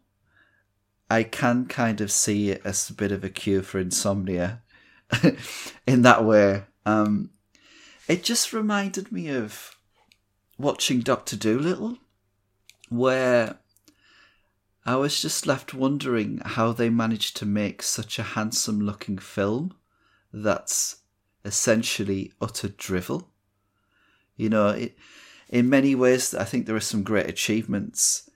I can kind of see it as a bit of a cure for insomnia [LAUGHS] in that way. Um, it just reminded me of watching Doctor Dolittle, where I was just left wondering how they managed to make such a handsome looking film that's essentially utter drivel. You know, it, in many ways, I think there are some great achievements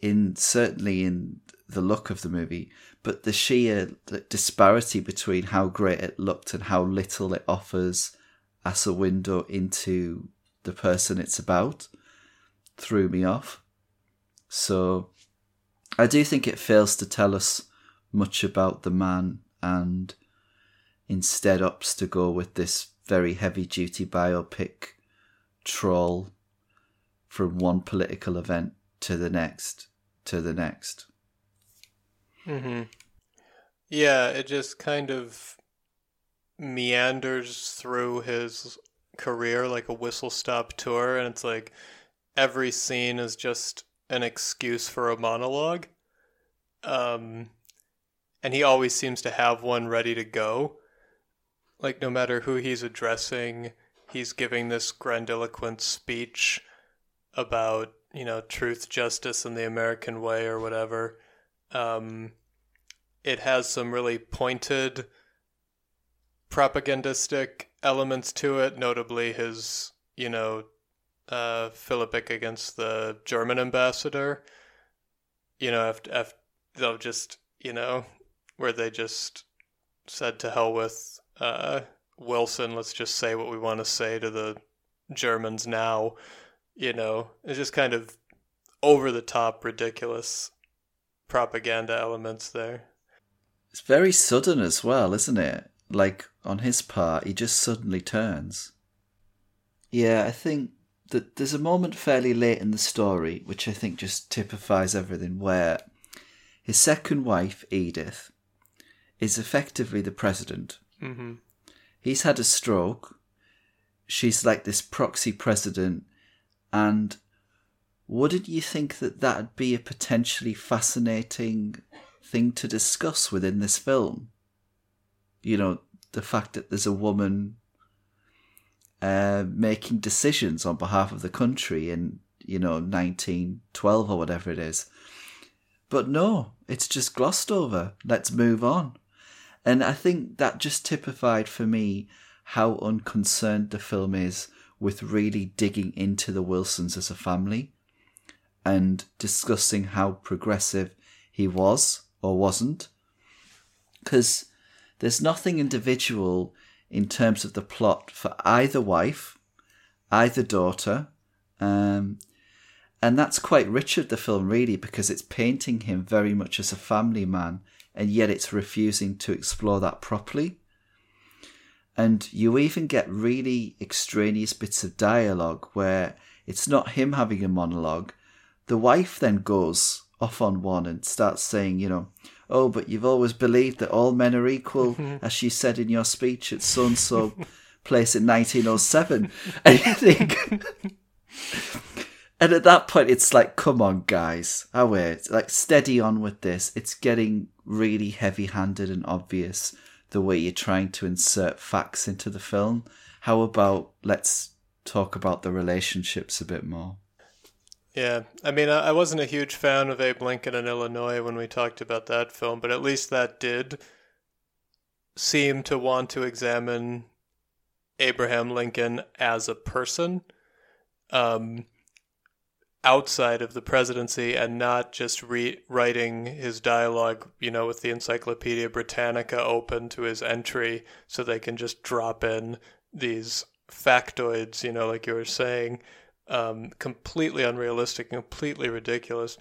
in certainly in the look of the movie, but the sheer disparity between how great it looked and how little it offers as a window into the person it's about threw me off. So I do think it fails to tell us much about the man and instead opts to go with this very heavy duty biopic troll from one political event to the next to the next. Mm-hmm. Yeah, it just kind of meanders through his career like a whistle stop tour, and it's like every scene is just an excuse for a monologue. Um, and he always seems to have one ready to go. Like, no matter who he's addressing, he's giving this grandiloquent speech about, you know, truth, justice, and the American way, or whatever. Um, it has some really pointed propagandistic elements to it, notably his, you know, uh, Philippic against the German ambassador. You know, they'll just, you know, where they just said to hell with uh, Wilson, let's just say what we want to say to the Germans now. You know, it's just kind of over the top, ridiculous propaganda elements there. It's very sudden as well, isn't it? Like on his part, he just suddenly turns. Yeah, I think that there's a moment fairly late in the story which I think just typifies everything where his second wife, Edith, is effectively the president. Mm-hmm. He's had a stroke. She's like this proxy president. And wouldn't you think that that'd be a potentially fascinating thing to discuss within this film? You know, the fact that there's a woman uh, making decisions on behalf of the country in, you know, 1912 or whatever it is. But no, it's just glossed over. Let's move on. And I think that just typified for me how unconcerned the film is with really digging into the Wilsons as a family and discussing how progressive he was or wasn't. Because there's nothing individual in terms of the plot for either wife, either daughter. Um, and that's quite rich of the film, really, because it's painting him very much as a family man, and yet it's refusing to explore that properly. And you even get really extraneous bits of dialogue where it's not him having a monologue. The wife then goes off on one and starts saying, you know, oh, but you've always believed that all men are equal, [LAUGHS] as you said in your speech at so and so place in 1907. And you think. [LAUGHS] and at that point, it's like, come on, guys. Oh, wait. Like, steady on with this. It's getting really heavy handed and obvious the way you're trying to insert facts into the film. How about let's talk about the relationships a bit more? Yeah, I mean, I wasn't a huge fan of Abe Lincoln in Illinois when we talked about that film, but at least that did seem to want to examine Abraham Lincoln as a person um, outside of the presidency and not just rewriting his dialogue, you know, with the Encyclopedia Britannica open to his entry so they can just drop in these factoids, you know, like you were saying, um, completely unrealistic, completely ridiculous.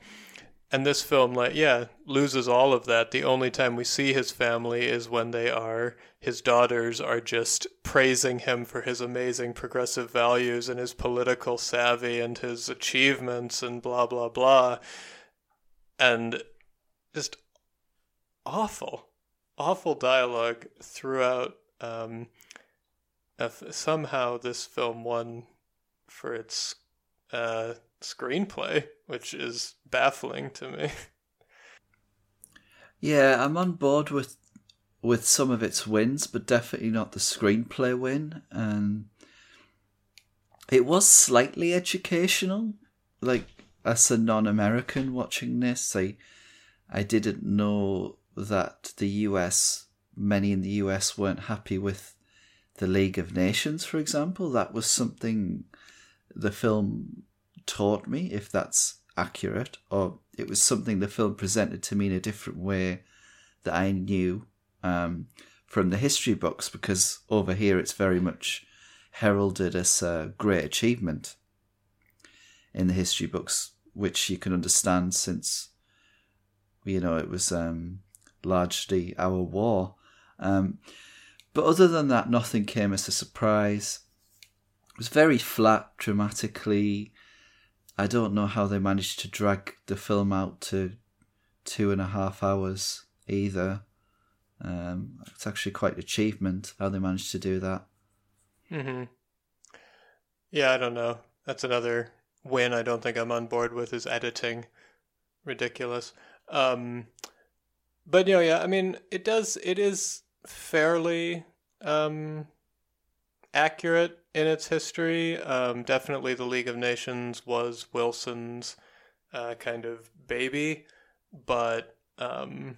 And this film, like, yeah, loses all of that. The only time we see his family is when they are, his daughters are just praising him for his amazing progressive values and his political savvy and his achievements and blah, blah, blah. And just awful, awful dialogue throughout. Um, somehow this film won for its uh, screenplay, which is baffling to me. Yeah, I'm on board with with some of its wins, but definitely not the screenplay win. And it was slightly educational. Like as a non-American watching this, I I didn't know that the US, many in the US, weren't happy with the League of Nations, for example. That was something the film taught me, if that's accurate, or it was something the film presented to me in a different way that I knew um, from the history books, because over here it's very much heralded as a great achievement in the history books, which you can understand since, you know, it was um, largely our war. Um, but other than that, nothing came as a surprise. Was very flat dramatically. I don't know how they managed to drag the film out to two and a half hours either. Um, it's actually quite an achievement how they managed to do that. hmm Yeah, I don't know. That's another win I don't think I'm on board with is editing. Ridiculous. Um, but you know, yeah, I mean, it does. It is fairly um, accurate in its history. Um, definitely, the League of Nations was Wilson's uh, kind of baby, but um,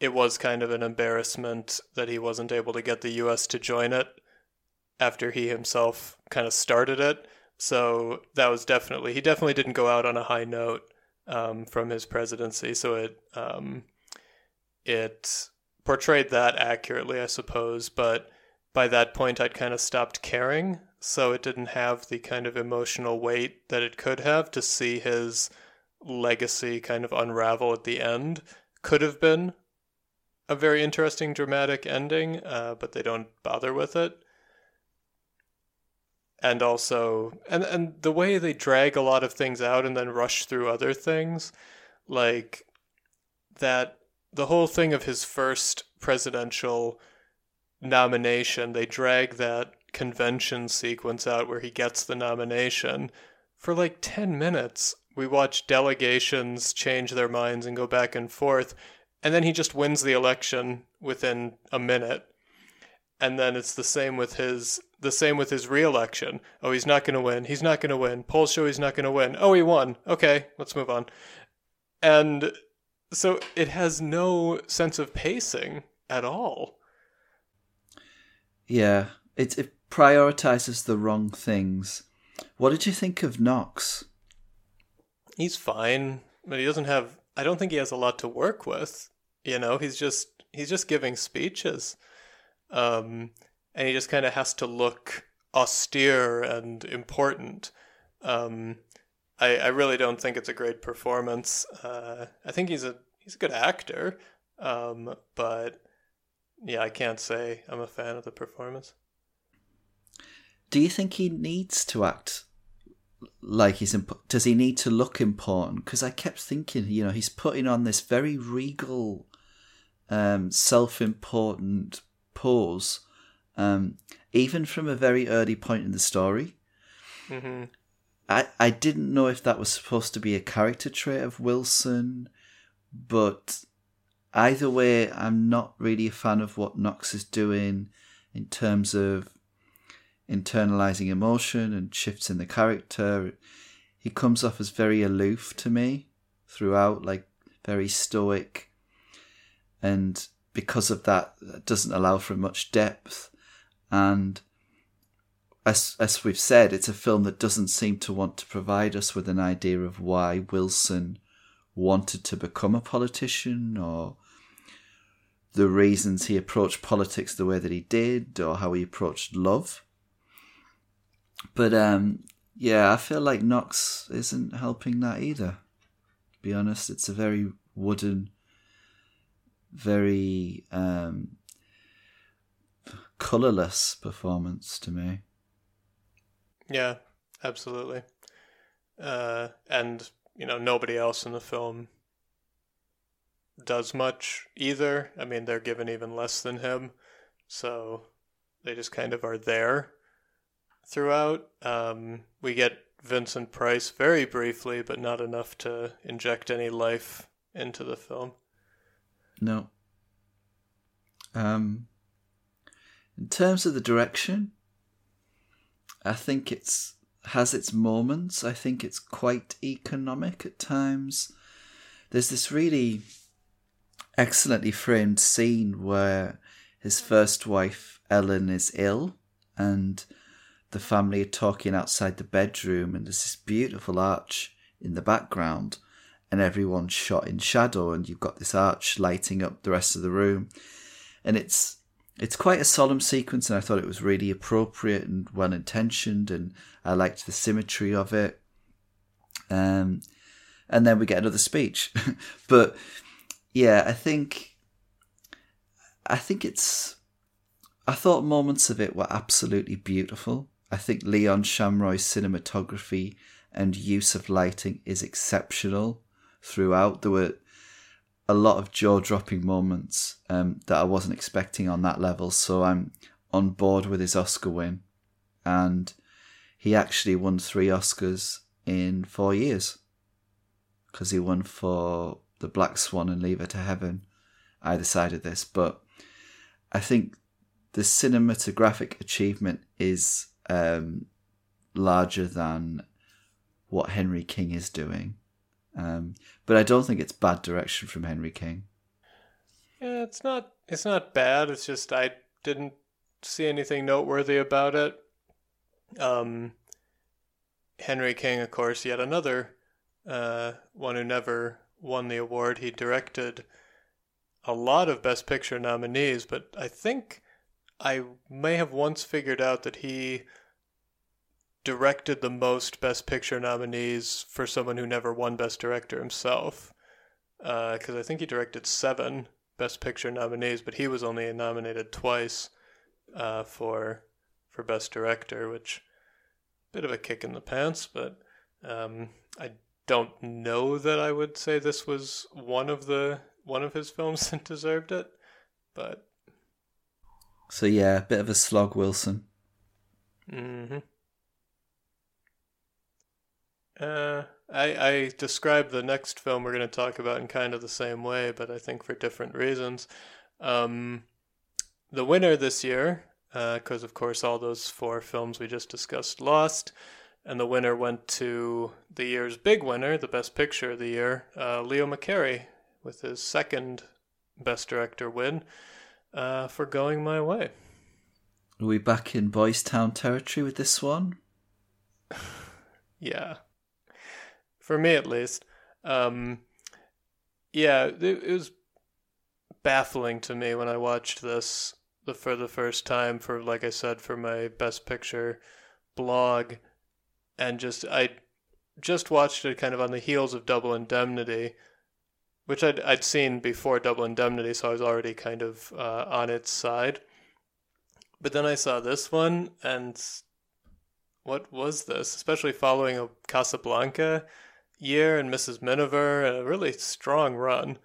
it was kind of an embarrassment that he wasn't able to get the U.S. to join it after he himself kind of started it. So that was definitely he definitely didn't go out on a high note um, from his presidency. So it um, it portrayed that accurately, I suppose, but by that point I'd kind of stopped caring, so it didn't have the kind of emotional weight that it could have to see his legacy kind of unravel at the end. Could have been a very interesting dramatic ending, uh, but they don't bother with it. And also, and and the way they drag a lot of things out and then rush through other things, like that the whole thing of his first presidential nomination, they drag that convention sequence out where he gets the nomination for like 10 minutes. We watch delegations change their minds and go back and forth, and then he just wins the election within a minute. And then it's the same with his the same with his reelection. Oh, he's not going to win. He's not going to win. Polls show he's not going to win. Oh, he won. Okay, let's move on. And so it has no sense of pacing at all. Yeah, it it prioritizes the wrong things. What did you think of Knox? He's fine, but he doesn't have. I don't think he has a lot to work with. You know, he's just he's just giving speeches, um, and he just kind of has to look austere and important. Um, I, I really don't think it's a great performance. Uh, I think he's a he's a good actor, um, but yeah, I can't say I'm a fan of the performance. Do you think he needs to act like he's imp- does he need to look important? Because I kept thinking, you know, he's putting on this very regal, um, self-important pose, um, even from a very early point in the story. Mm-hmm. I, I didn't know if that was supposed to be a character trait of Wilson, but either way, I'm not really a fan of what Knox is doing in terms of internalizing emotion and shifts in the character. He comes off as very aloof to me throughout, like very stoic. And because of that, it doesn't allow for much depth. And as as we've said, it's a film that doesn't seem to want to provide us with an idea of why Wilson wanted to become a politician or the reasons he approached politics the way that he did or how he approached love. But um yeah, I feel like Knox isn't helping that either. To be honest, it's a very wooden, very um, colorless performance to me. Yeah, absolutely. Uh, and you know, nobody else in the film does much either. I mean, they're given even less than him, so they just kind of are there throughout. Um, we get Vincent Price very briefly, but not enough to inject any life into the film. No. Um, in terms of the direction, I think it's has its moments. I think it's quite economic at times. There's this really excellently framed scene where his first wife Ellen is ill and the family are talking outside the bedroom and there's this beautiful arch in the background and everyone's shot in shadow and you've got this arch lighting up the rest of the room and it's it's quite a solemn sequence and I thought it was really appropriate and well intentioned and I liked the symmetry of it. Um, and then we get another speech. [LAUGHS] but yeah, I think I think it's I thought moments of it were absolutely beautiful. I think Leon Shamroy's cinematography and use of lighting is exceptional throughout. There were a lot of jaw dropping moments um, that I wasn't expecting on that level. So I'm on board with his Oscar win. And he actually won three Oscars in four years because he won for The Black Swan and Leave Her to Heaven, either side of this. But I think the cinematographic achievement is um, larger than what Henry King is doing. Um, but I don't think it's bad direction from Henry King. Yeah, it's not. It's not bad. It's just I didn't see anything noteworthy about it. Um, Henry King, of course, yet another uh, one who never won the award. He directed a lot of Best Picture nominees, but I think I may have once figured out that he directed the most Best Picture nominees for someone who never won Best Director himself. Because uh, I think he directed seven Best Picture nominees, but he was only nominated twice uh, for for Best Director, which bit of a kick in the pants. But um, I don't know that I would say this was one of the one of his films [LAUGHS] that deserved it. But so yeah, a bit of a slog, Wilson. Mm-hmm. Uh, I I describe the next film we're going to talk about in kind of the same way, but I think for different reasons. Um, the winner this year, because uh, of course all those four films we just discussed lost, and the winner went to the year's big winner, the Best Picture of the year, uh, Leo McCarey, with his second Best Director win uh, for Going My Way. Are we back in Boys Town territory with this one? [LAUGHS] yeah for me at least. Um, yeah, it, it, was baffling to me when I watched this the, for the first time for, like I said, for my Best Picture blog, and just I just watched it kind of on the heels of Double Indemnity, which I'd I'd seen before Double Indemnity, so I was already kind of uh, on its side. But then I saw this one, and what was this? Especially following a Casablanca year and Mrs. Miniver, a really strong run.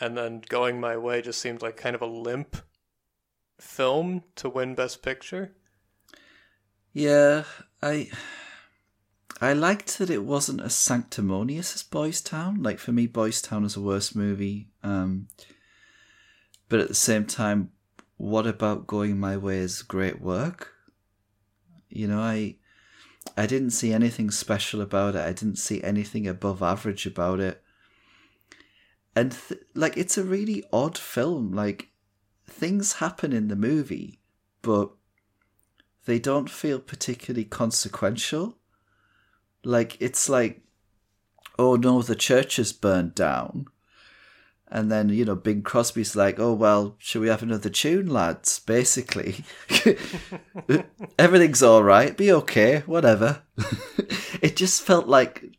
And then Going My Way just seemed like kind of a limp film to win Best Picture. Yeah, I I liked that it wasn't as sanctimonious as Boys Town. Like for me, Boys Town is a worse movie. Um, but at the same time, what about Going My Way is great work? You know, I I didn't see anything special about it. I didn't see anything above average about it. And th- like it's a really odd film. Like things happen in the movie, but they don't feel particularly consequential. Like it's like, oh no, the church is burned down. And then, you know, Bing Crosby's like, oh, well, should we have another tune, lads? Basically. [LAUGHS] Everything's all right. Be okay. Whatever. [LAUGHS] it just felt like,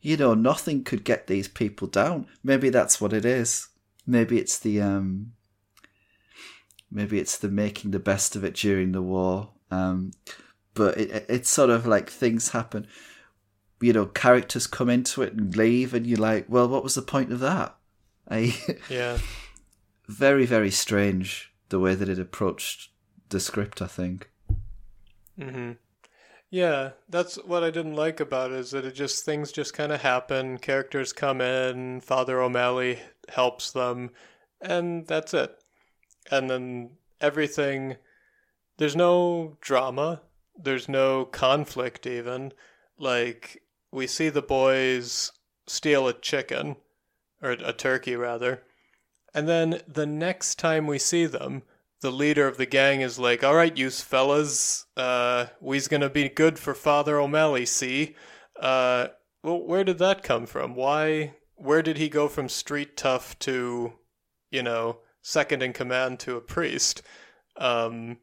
you know, nothing could get these people down. Maybe that's what it is. Maybe it's the, um, maybe it's the making the best of it during the war. Um, but it, it's sort of like things happen. You know, characters come into it and leave, and you're like, well, what was the point of that? I [LAUGHS] yeah. very very strange the way that it approached the script. I think. hmm Yeah, that's what I didn't like about it is that it just things just kind of happen. Characters come in, Father O'Malley helps them, and that's it. And then everything. There's no drama. There's no conflict even. Like we see the boys steal a chicken or a turkey rather. And then the next time we see them, the leader of the gang is like, "All right, you fellas, uh, we's gonna be good for Father O'Malley." See, uh, well, where did that come from? Why? Where did he go from street tough to, you know, second in command to a priest? Um,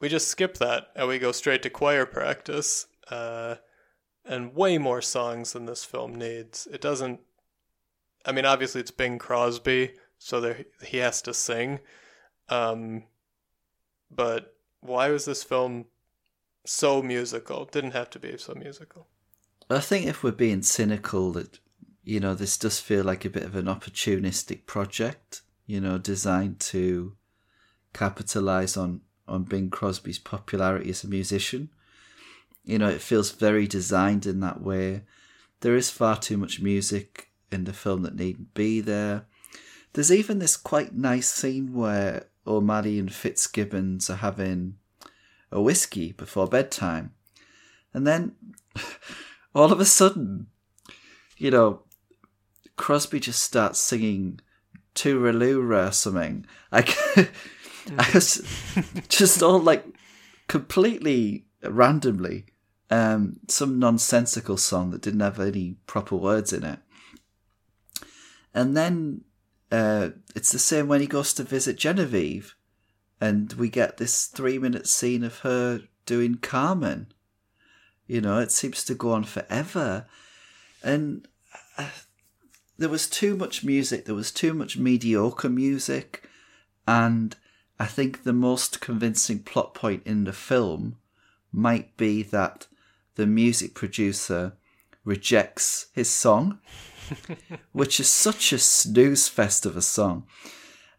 we just skip that and we go straight to choir practice. Uh, and way more songs than this film needs. It doesn't I mean, obviously it's Bing Crosby, so there he has to sing. Um, but why was this film so musical? Didn't have to be so musical. I think if we're being cynical, that you know this does feel like a bit of an opportunistic project. You know, designed to capitalize on on Bing Crosby's popularity as a musician. You know, it feels very designed in that way. There is far too much music in the film that needn't be there. There's even this quite nice scene where O'Malley and Fitzgibbons are having a whiskey before bedtime. And then [LAUGHS] all of a sudden, you know, Crosby just starts singing Tooraloora or something. Like, [LAUGHS] I was just all like completely randomly um, some nonsensical song that didn't have any proper words in it. And then uh, it's the same when he goes to visit Genevieve, and we get this three minute scene of her doing Carmen. You know, it seems to go on forever. And uh, there was too much music, there was too much mediocre music, and I think the most convincing plot point in the film might be that the music producer rejects his song [LAUGHS] which is such a snooze fest of a song.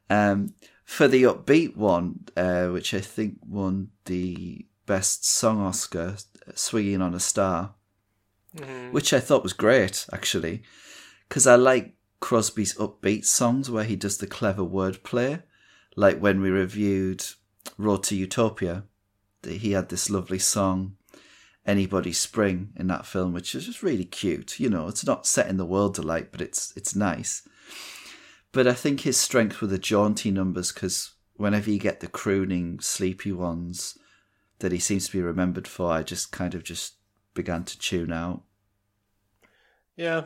Um, for the upbeat one, uh, which I think won the best song Oscar, "Swinging on a Star," mm-hmm. which I thought was great actually, because I like Crosby's upbeat songs where he does the clever wordplay, like when we reviewed Road to Utopia. He had this lovely song Anybody Spring in that film, which is just really cute. You know, it's not set in the world delight, but it's it's nice. But I think his strength were the jaunty numbers because whenever you get the crooning, sleepy ones that he seems to be remembered for, I just kind of just began to tune out. Yeah,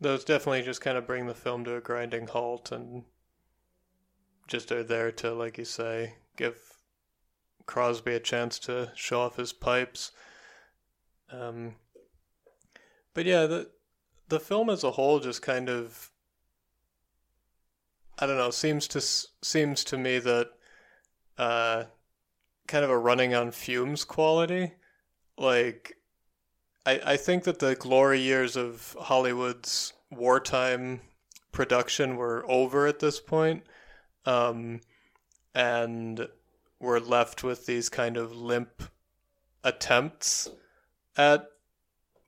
those definitely just kind of bring the film to a grinding halt and just are there to, like you say, give Crosby a chance to show off his pipes. Um, but yeah, the the film as a whole just kind of I don't know seems to seems to me that uh, kind of a running on fumes quality. Like, I I think that the glory years of Hollywood's wartime production were over at this point, um, and we're left with these kind of limp attempts at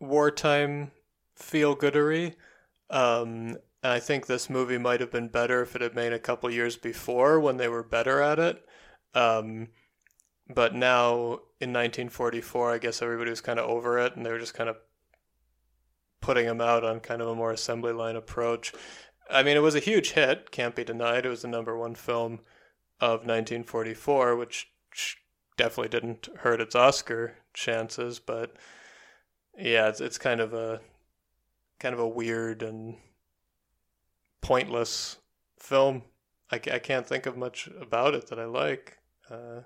wartime feel goodery. Um, and I think this movie might have been better if it had made a couple years before when they were better at it. Um, but now in 1944, I guess everybody was kind of over it and they were just kind of putting them out on kind of a more assembly line approach. I mean, it was a huge hit, can't be denied. It was the number one film of 1944, which definitely didn't hurt its Oscar chances, but yeah, it's it's kind of a kind of a weird and pointless film. I, I can't think of much about it that I like. Uh,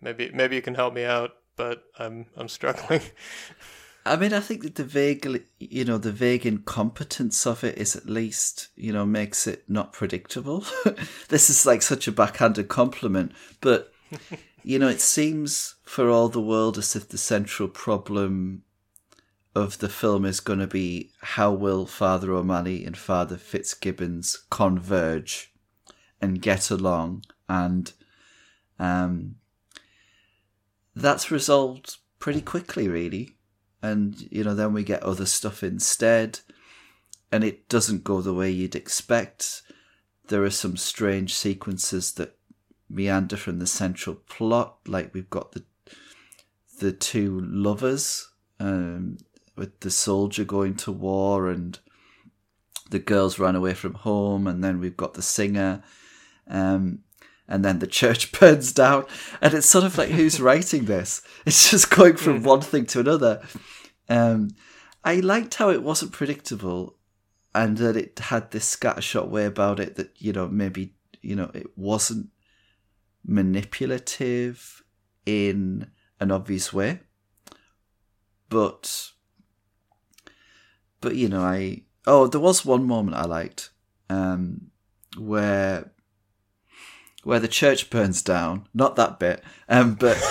maybe maybe you can help me out, but I'm I'm struggling. [LAUGHS] I mean, I think that the vague, you know, the vague incompetence of it is at least, you know, makes it not predictable. [LAUGHS] this is like such a backhanded compliment, but [LAUGHS] you know, it seems for all the world as if the central problem of the film is going to be how will Father O'Malley and Father Fitzgibbons converge and get along, and um, that's resolved pretty quickly, really. And you know, then we get other stuff instead, and it doesn't go the way you'd expect. There are some strange sequences that meander from the central plot, like we've got the the two lovers um, with the soldier going to war and the girls run away from home, and then we've got the singer, um, and then the church [LAUGHS] burns down, and it's sort of like who's [LAUGHS] writing this? It's just going from one thing to another. Um, I liked how it wasn't predictable, and that it had this scattershot way about it that you know maybe you know it wasn't manipulative in an obvious way, but but you know, I oh, there was one moment I liked um, where where the church burns down. Not that bit, um, but [LAUGHS]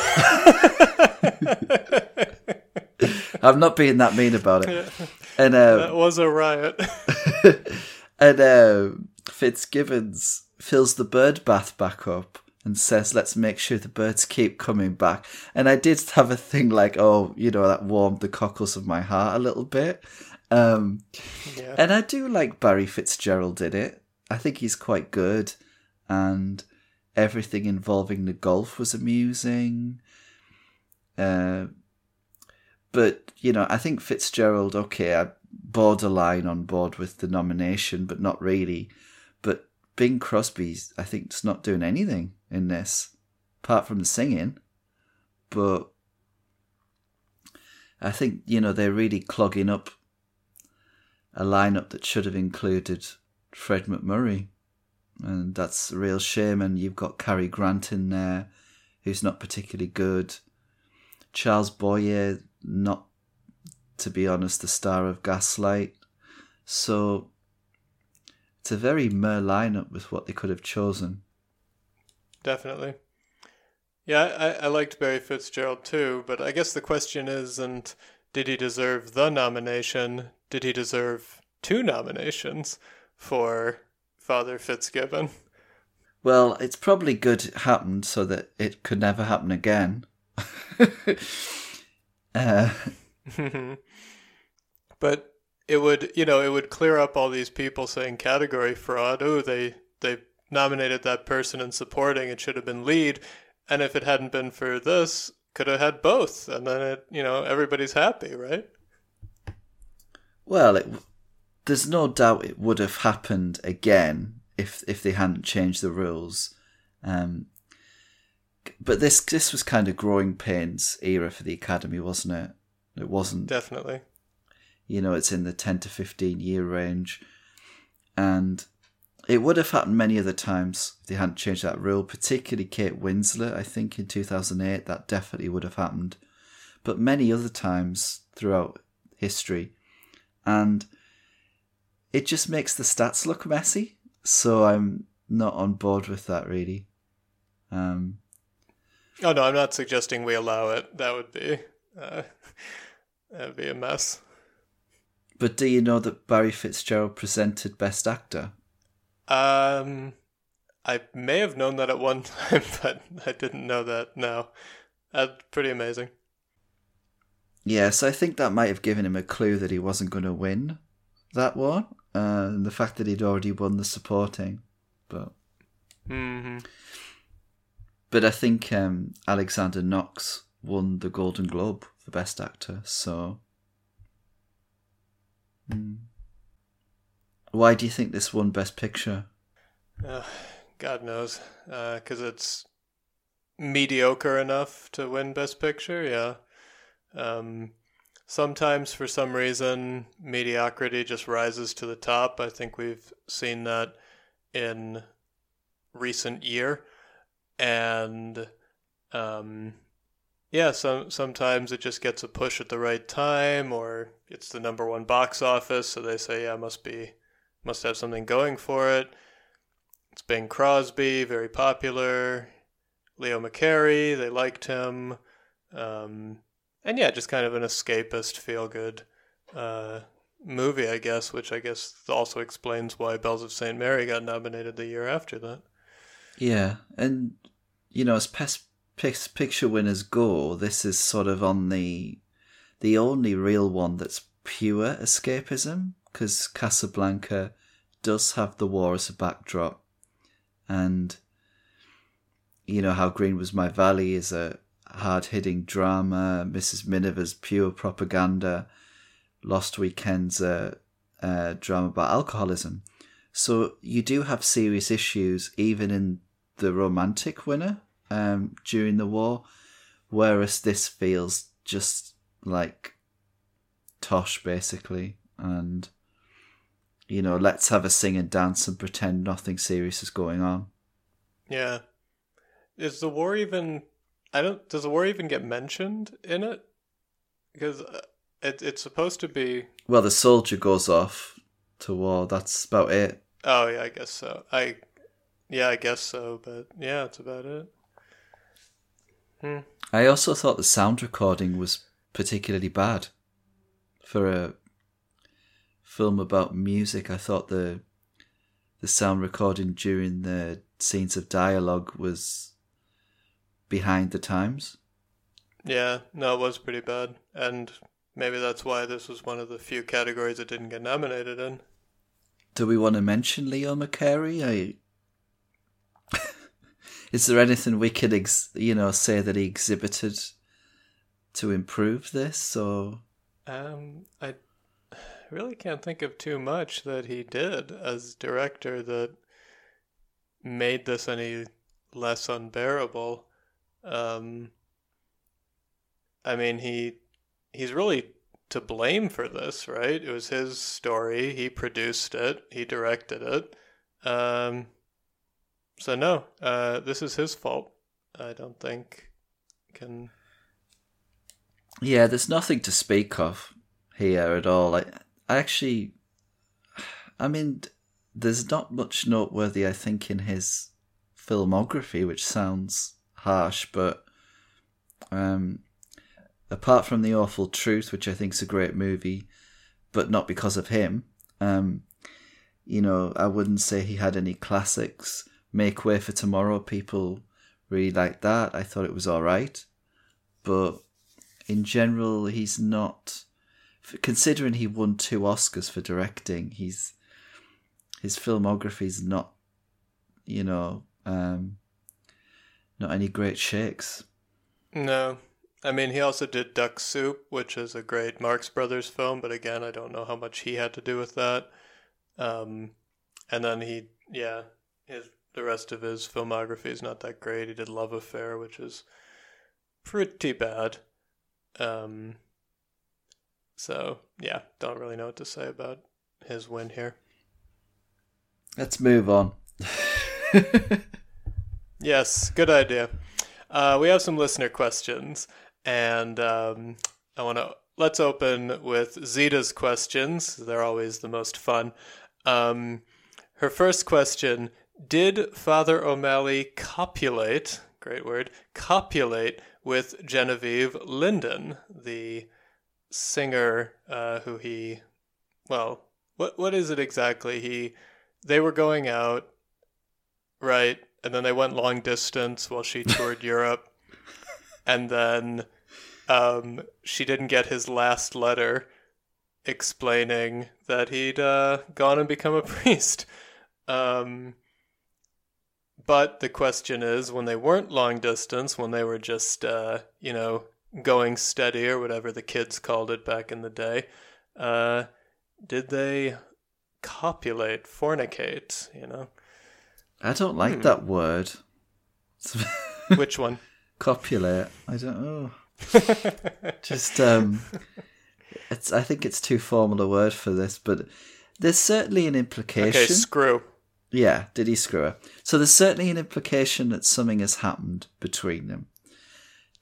I'm not being that mean about it. [LAUGHS] And um, that was a riot. [LAUGHS] and uh, Fitzgibbons fills the bird bath back up and says, "Let's make sure the birds keep coming back." And I did have a thing like, "Oh, you know, that warmed the cockles of my heart a little bit." Um, yeah. And I do like Barry Fitzgerald in it. I think he's quite good, and everything involving the golf was amusing. Uh, but you know, I think Fitzgerald. Okay, I borderline on board with the nomination, but not really. Bing Crosby's, I think, is not doing anything in this apart from the singing. But I think you know they're really clogging up a lineup that should have included Fred MacMurray. And that's a real shame. And you've got Cary Grant in there, who's not particularly good. Charles Boyer, not, to be honest, the star of Gaslight. So it's a very mer lineup with what they could have chosen. Definitely. Yeah, I, I liked Barry Fitzgerald too, but I guess the question isn't did he deserve the nomination? did he deserve two nominations for Father Fitzgibbon? Well, it's probably good it happened so that it could never happen again. [LAUGHS] uh. [LAUGHS] but it would, you know, it would clear up all these people saying category fraud. Oh, they they nominated that person in supporting. It should have been lead. And if it hadn't been for this, could have had both, and then it, you know, everybody's happy, right? Well, it, there's no doubt it would have happened again if if they hadn't changed the rules. Um, but this this was kind of growing pains era for the academy, wasn't it? It wasn't definitely. You know, it's in the ten to fifteen year range, and it would have happened many other times if they hadn't changed that rule. Particularly Kate Winslet, I think in two thousand eight, that definitely would have happened. But many other times throughout history, and it just makes the stats look messy. So I'm not on board with that really. Um, oh no, I'm not suggesting we allow it. That would be uh, [LAUGHS] that would be a mess. But do you know that Barry Fitzgerald presented Best Actor? Um, I may have known that at one [LAUGHS] time, but I didn't know that. now. that's pretty amazing. Yes, I think that might have given him a clue that he wasn't going to win that one, uh, and the fact that he'd already won the supporting. But, mm-hmm. but I think um, Alexander Knox won the Golden Globe for Best Actor. So, mm. why do you think this won Best Picture? Uh, God knows, because uh, it's mediocre enough to win Best Picture. Yeah. Um, sometimes, for some reason, mediocrity just rises to the top. I think we've seen that in recent year, and um, yeah, some sometimes it just gets a push at the right time, or it's the number one box office, so they say, yeah, must be, must have something going for it. It's Bing Crosby, very popular. Leo McCarey, they liked him. Um, and yeah, just kind of an escapist, feel good uh, movie, I guess, which I guess also explains why Bells of St. Mary got nominated the year after that. Yeah, and you know, as past picture winners go, this is sort of on the the only real one that's pure escapism because Casablanca does have the war as a backdrop, and you know how Green Was My Valley is a hard hitting drama. Mrs. Miniver's pure propaganda. Lost Weekend's a, a drama about alcoholism. So you do have serious issues even in the romantic winner um, during the war, whereas this feels just like tosh basically, and you know, let's have a sing and dance and pretend nothing serious is going on. Yeah, is the war even? I don't. Does the war even get mentioned in it? Because uh, it, it's supposed to be. Well, the soldier goes off to war. That's about it. Oh yeah, I guess so. I yeah, I guess so. But yeah, that's about it. I also thought the sound recording was particularly bad for a film about music. I thought the the sound recording during the scenes of dialogue was behind the times. Yeah, no, it was pretty bad, and maybe that's why this was one of the few categories it didn't get nominated in. Do we want to mention Leo McCarey? I is there anything we could, ex- you know, say that he exhibited to improve this, or? Um, I really can't think of too much that he did as director that made this any less unbearable. Um, I mean, he he's really to blame for this, right? It was his story. He produced it. He directed it. Um, so no, uh, this is his fault. I don't think can. Yeah, there's nothing to speak of here at all. I, I actually, I mean, there's not much noteworthy. I think in his filmography, which sounds harsh, but um, apart from the awful truth, which I think is a great movie, but not because of him. Um, you know, I wouldn't say he had any classics. Make Way for Tomorrow, people really liked that. I thought it was all right, but in general, he's not. Considering he won two Oscars for directing, he's his filmography is not, you know, um, not any great shakes. No. I mean, he also did Duck Soup, which is a great Marx Brothers film, but again, I don't know how much he had to do with that. Um, and then he, yeah, his the rest of his filmography is not that great. He did Love Affair, which is pretty bad. Um, so yeah, don't really know what to say about his win here. Let's move on. [LAUGHS] yes, good idea. Uh, we have some listener questions, and um, I want to let's open with Zita's questions. They're always the most fun. Um, her first question: Did Father O'Malley copulate? Great word. Copulate with Genevieve Linden, the singer uh, who he, well, what what is it exactly? He, they were going out, right? and then they went long distance while she [LAUGHS] toured Europe, and then um, she didn't get his last letter explaining that he'd uh, gone and become a [LAUGHS] priest. Um, but the question is, when they weren't long distance, when they were just uh, you know going steady or whatever the kids called it back in the day, uh, did they copulate, fornicate? You know. I don't like that word. [LAUGHS] Which one? Copulate. I don't know. [LAUGHS] Just um, it's. I think it's too formal a word for this, but there's certainly an implication. Okay, screw. Yeah, did he screw her? So there's certainly an implication that something has happened between them.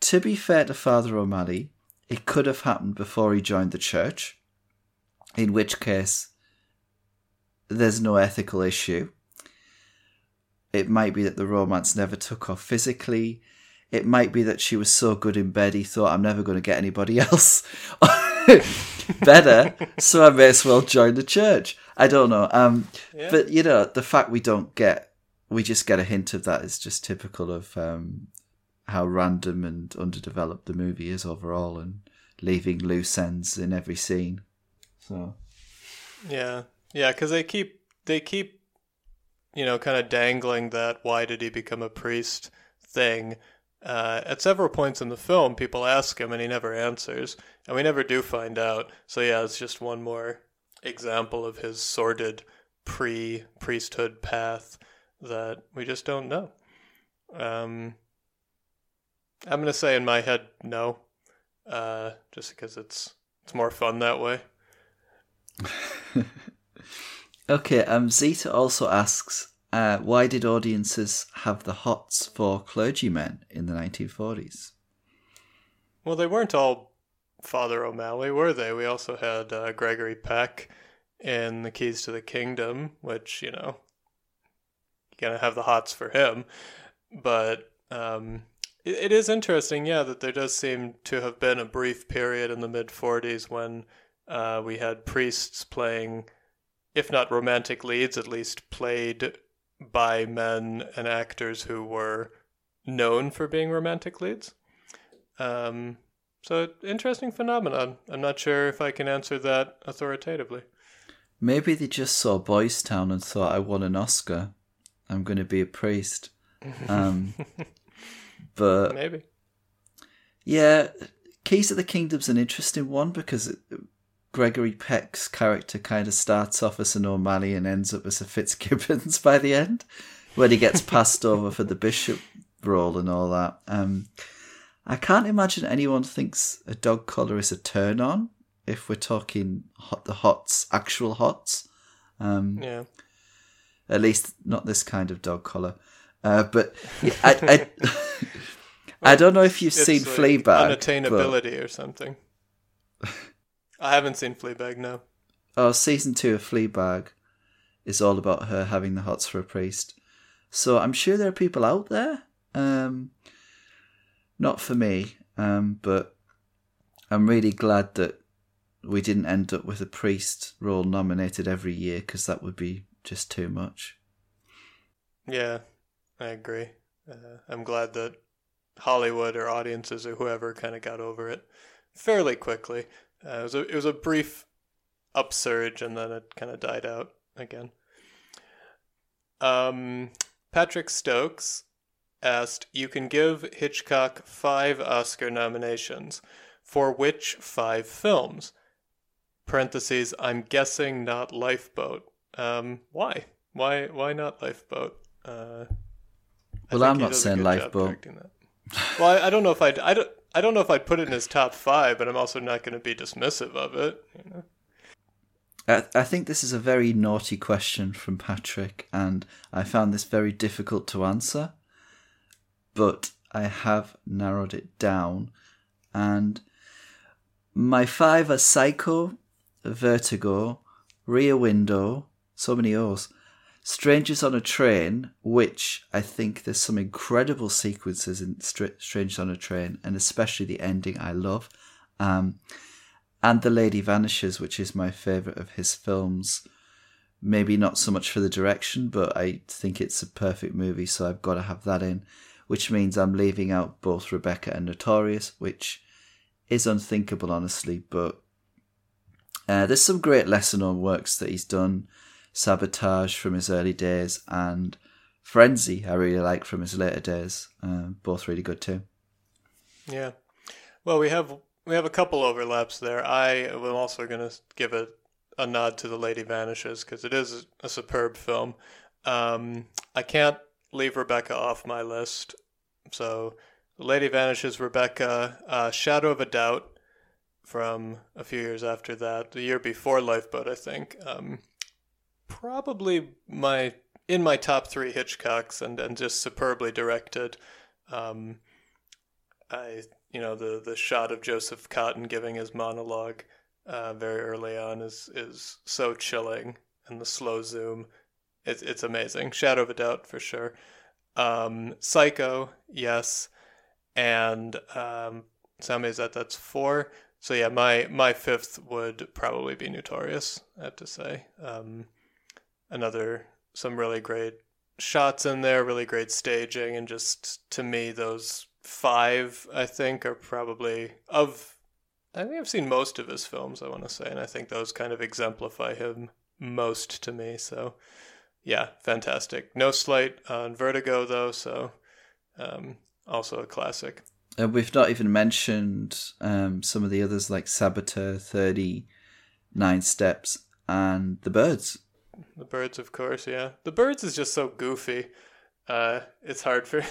To be fair to Father O'Malley, it could have happened before he joined the church, in which case there's no ethical issue. It might be that the romance never took off physically. It might be that she was so good in bed he thought, I'm never going to get anybody [LAUGHS] else [LAUGHS] better, so I may as well join the church. I don't know. Um, Yeah. But, you know, the fact we don't get, we just get a hint of that is just typical of um, how random and underdeveloped the movie is overall and leaving loose ends in every scene. So, Yeah, yeah, because they keep they keep, you know, kind of dangling that "why did he become a priest?" thing. Uh, at several points in the film, people ask him, and he never answers, and we never do find out. So yeah, it's just one more example of his sordid pre-priesthood path that we just don't know. Um, I'm gonna say in my head, no, uh, just because it's it's more fun that way. [LAUGHS] okay, um, Zeta also asks, uh, why did audiences have the hots for clergymen in the 1940s? Well, they weren't all Father O'Malley, were they? We also had uh, Gregory Peck in The Keys to the Kingdom, which, you know, you're going to have the hots for him. But um, it, it is interesting, yeah, that there does seem to have been a brief period in the mid 40s when uh, we had priests playing, if not romantic leads, at least played by men and actors who were known for being romantic leads. Um, so interesting phenomenon. I'm not sure if I can answer that authoritatively. Maybe they just saw Boys Town and thought, I won an Oscar. I'm going to be a priest. Um, [LAUGHS] but Maybe. yeah, Keys of the Kingdom's an interesting one because it, Gregory Peck's character kind of starts off as an O'Malley and ends up as a Fitzgibbons [LAUGHS] by the end, when he gets passed over for the bishop role and all that. Um, I can't imagine anyone thinks a dog collar is a turn on if we're talking hot, the hots, actual hots. Um, Yeah. at least not this kind of dog collar. Uh, but I, I, [LAUGHS] I don't know if you've It's seen like Fleabag. but- Unattainability or something. [LAUGHS] I haven't seen Fleabag, no. Oh, season two of Fleabag is all about her having the hots for a priest. So I'm sure there are people out there. Um, not for me, um, but I'm really glad that we didn't end up with a priest role nominated every year because that would be just too much. Yeah, I agree. Uh, I'm glad that Hollywood or audiences or whoever kind of got over it fairly quickly. Uh, it was a it was a brief upsurge and then it kind of died out again. Um, Patrick Stokes asked, "You can give Hitchcock five Oscar nominations. For which five films?" Parentheses. I'm guessing not Lifeboat. Um, why? Why? Why not Lifeboat? Uh, I well, I'm not saying Lifeboat. Well, I, I don't know if I'd, I don't, I don't know if I'd put it in his top five, but I'm also not going to be dismissive of it. You know? I, I think this is a very naughty question from Patrick, and I found this very difficult to answer. But I have narrowed it down, and my five are Psycho, Vertigo, Rear Window, so many O's, Strangers on a Train, which I think there's some incredible sequences in Str- Strangers on a Train, and especially the ending I love. Um, and The Lady Vanishes, which is my favourite of his films. Maybe not so much for the direction, but I think it's a perfect movie, so I've got to have that in. Which means I'm leaving out both Rebecca and Notorious, which is unthinkable, honestly. But uh, there's some great lesser known works that he's done. Sabotage from his early days and Frenzy, I really like from his later days. Uh, both really good too. Yeah. Well, we have we have a couple overlaps there. I am also going to give a, a nod to The Lady Vanishes because it is a superb film. Um, I can't leave Rebecca off my list. So, Lady Vanishes, Rebecca, uh, Shadow of a Doubt from a few years after that, the year before Lifeboat, I think. Um, probably my in my top three Hitchcocks and, and just superbly directed. Um, I you know the the shot of Joseph Cotten giving his monologue uh, very early on is is so chilling, and the slow zoom, it's it's amazing. Shadow of a Doubt for sure. Um, Psycho, yes, and um, Sammy is that that's four. So yeah, my my fifth would probably be Notorious. I have to say, um, another some really great shots in there, really great staging, and just to me those five I think are probably of. I think I've seen most of his films. I want to say, and I think those kind of exemplify him most to me. So, yeah, fantastic. No slight on Vertigo though, so um, also a classic. And we've not even mentioned um, some of the others like Saboteur, 30, Nine Steps, and The Birds. The Birds, of course, yeah. The Birds is just so goofy. Uh, it's hard for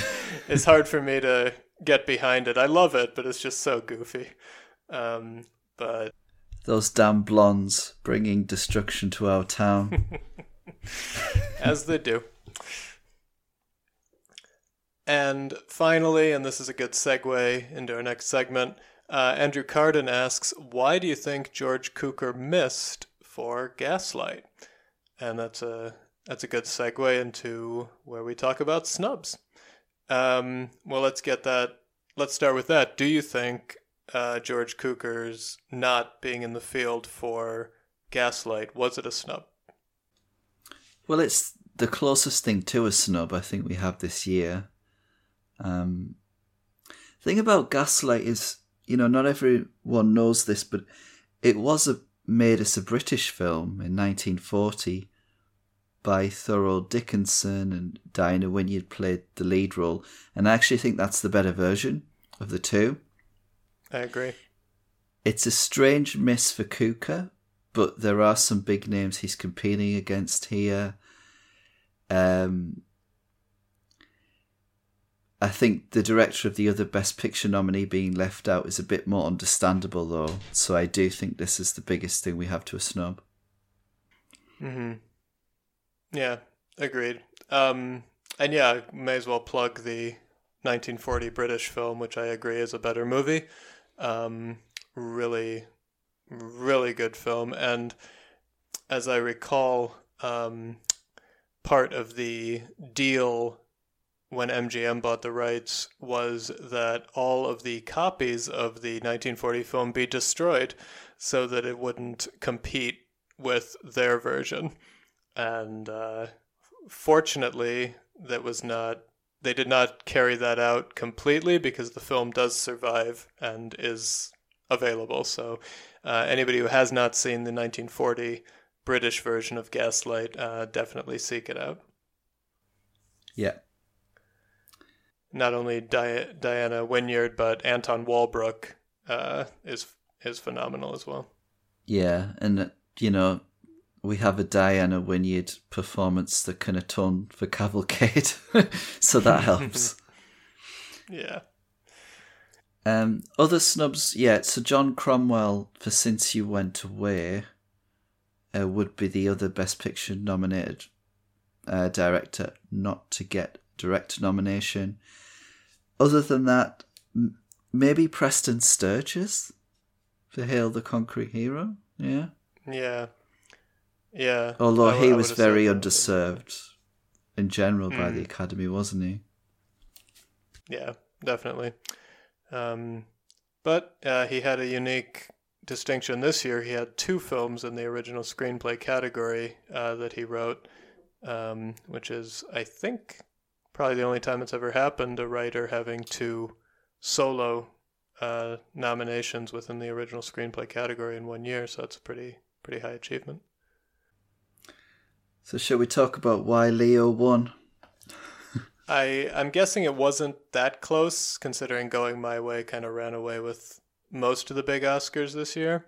[LAUGHS] it's hard for me to get behind it. I love it, but it's just so goofy. Um, but those damn blondes bringing destruction to our town, [LAUGHS] as they do. And finally, and this is a good segue into our next segment, uh, Andrew Carden asks, "Why do you think George Cukor missed for Gaslight?" And that's a that's a good segue into where we talk about snubs. Um, well, let's get that. Let's start with that. Do you think uh, George Cukor's not being in the field for Gaslight was it a snub? Well, it's the closest thing to a snub I think we have this year. Um, thing about Gaslight is, you know, not everyone knows this, but it was a, made as a British film in 1940 by Thorold Dickinson and Diana Wynyard played the lead role, and I actually think that's the better version of the two. I agree. It's a strange miss for Cukor, but there are some big names he's competing against here. Um, I think the director of the other Best Picture nominee being left out is a bit more understandable, though. So I do think this is the biggest thing we have to a snub. Hmm. Yeah. Agreed. Um. And yeah, may as well plug the 1940 British film, which I agree is a better movie. Um. Really, really good film, and as I recall, um, part of the deal when MGM bought the rights was that all of the copies of the 1940 film be destroyed so that it wouldn't compete with their version. And uh, fortunately, that was not. They did not carry that out completely because the film does survive and is available. So, uh, anybody who has not seen the 1940 British version of Gaslight, uh, definitely seek it out. Yeah, not only Di- Diana Wynyard but Anton Walbrook uh, is is phenomenal as well. Yeah, and you know we have a Diana Wynyard performance that can atone for Cavalcade, [LAUGHS] so that helps. [LAUGHS] yeah. Um, other snubs, yeah. So John Cromwell for Since You Went Away uh, would be the other Best Picture nominated uh, director not to get director nomination. Other than that, m- maybe Preston Sturges for Hail the Conquering Hero. Yeah. Yeah. Yeah. Although I- he I was very underserved in general by Mm. the Academy, wasn't he? Yeah, definitely. Um, but uh, he had a unique distinction this year. He had two films in the original screenplay category uh, that he wrote, um, which is, I think, probably the only time it's ever happened a writer having two solo uh, nominations within the original screenplay category in one year. So that's a pretty pretty high achievement. So shall we talk about why Leo won? [LAUGHS] I I'm guessing it wasn't that close, considering going my way kind of ran away with most of the big Oscars this year.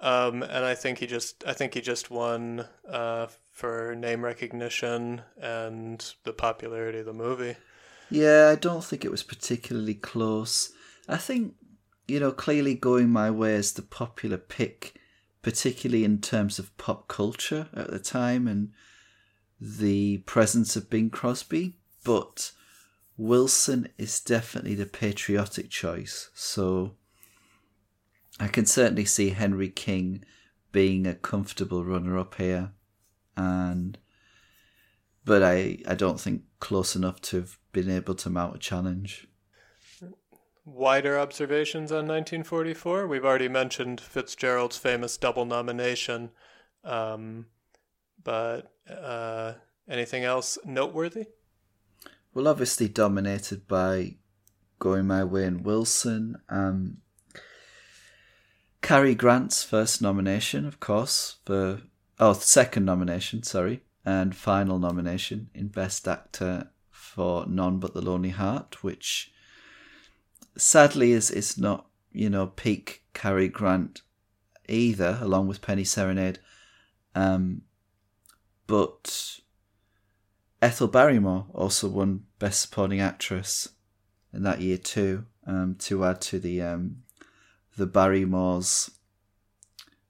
Um, and I think he just I think he just won uh, for name recognition and the popularity of the movie. Yeah, I don't think it was particularly close. I think you know clearly going my way is the popular pick, particularly in terms of pop culture at the time and the presence of Bing Crosby, but Wilson is definitely the patriotic choice. So I can certainly see Henry King being a comfortable runner up here, and but I I don't think close enough to have been able to mount a challenge. Wider observations on 1944. We've already mentioned Fitzgerald's famous double nomination, um, but uh, anything else noteworthy? Well, obviously dominated by Going My Way and Wilson. Um, Cary Grant's first nomination, of course, for oh second nomination, sorry, and final nomination in Best Actor for None But the Lonely Heart, which sadly is is not you know peak Cary Grant either, along with Penny Serenade. Um, but Ethel Barrymore also won Best Supporting Actress in that year too. Um, to add to the um, the Barrymores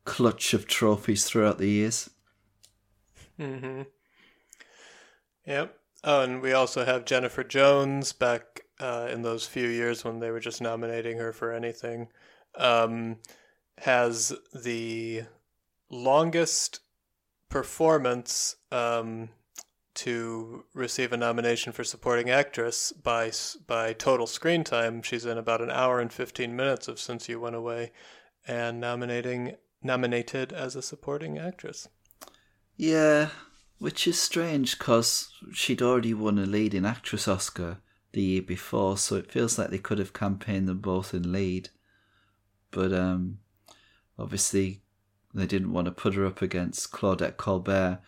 clutch of trophies throughout the years. Mm-hmm. Yep. Oh, and we also have Jennifer Jones back uh, in those few years when they were just nominating her for anything. Um, has the longest performance um, to receive a nomination for supporting actress by by total screen time. She's in about an hour and 15 minutes of Since You Went Away and nominating nominated as a supporting actress. Yeah, which is strange cuz she'd already won a leading actress Oscar the year before, so it feels like they could have campaigned them both in lead. But um obviously they didn't want to put her up against Claudette Colbert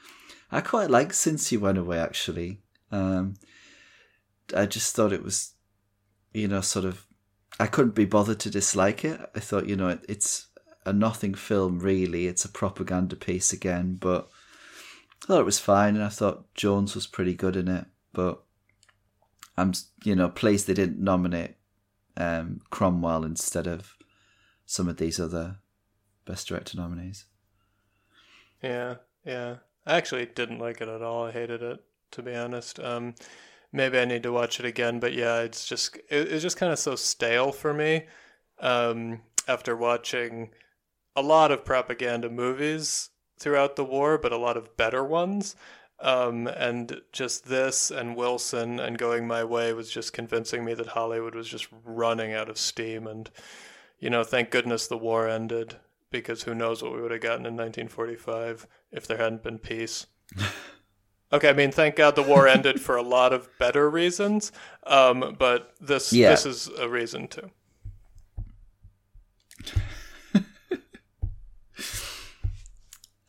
I quite like since you went away. Actually, um, I just thought it was, you know, sort of. I couldn't be bothered to dislike it. I thought, you know, it, it's a nothing film really. It's a propaganda piece again, but I thought it was fine, and I thought Jones was pretty good in it. But I'm, you know, pleased they didn't nominate um, Cromwell instead of some of these other best director nominees. Yeah, yeah. I actually didn't like it at all. I hated it, to be honest. Um, maybe I need to watch it again, but yeah, it's just it, it's just kind of so stale for me. Um, after watching a lot of propaganda movies throughout the war, but a lot of better ones. Um, and just this and Wilson and Going My Way was just convincing me that Hollywood was just running out of steam. And, you know, thank goodness the war ended because who knows what we would have gotten in 1945 if there hadn't been peace. [LAUGHS] okay, I mean, thank God the war ended for a lot of better reasons, um, but this yeah. this is a reason too. [LAUGHS]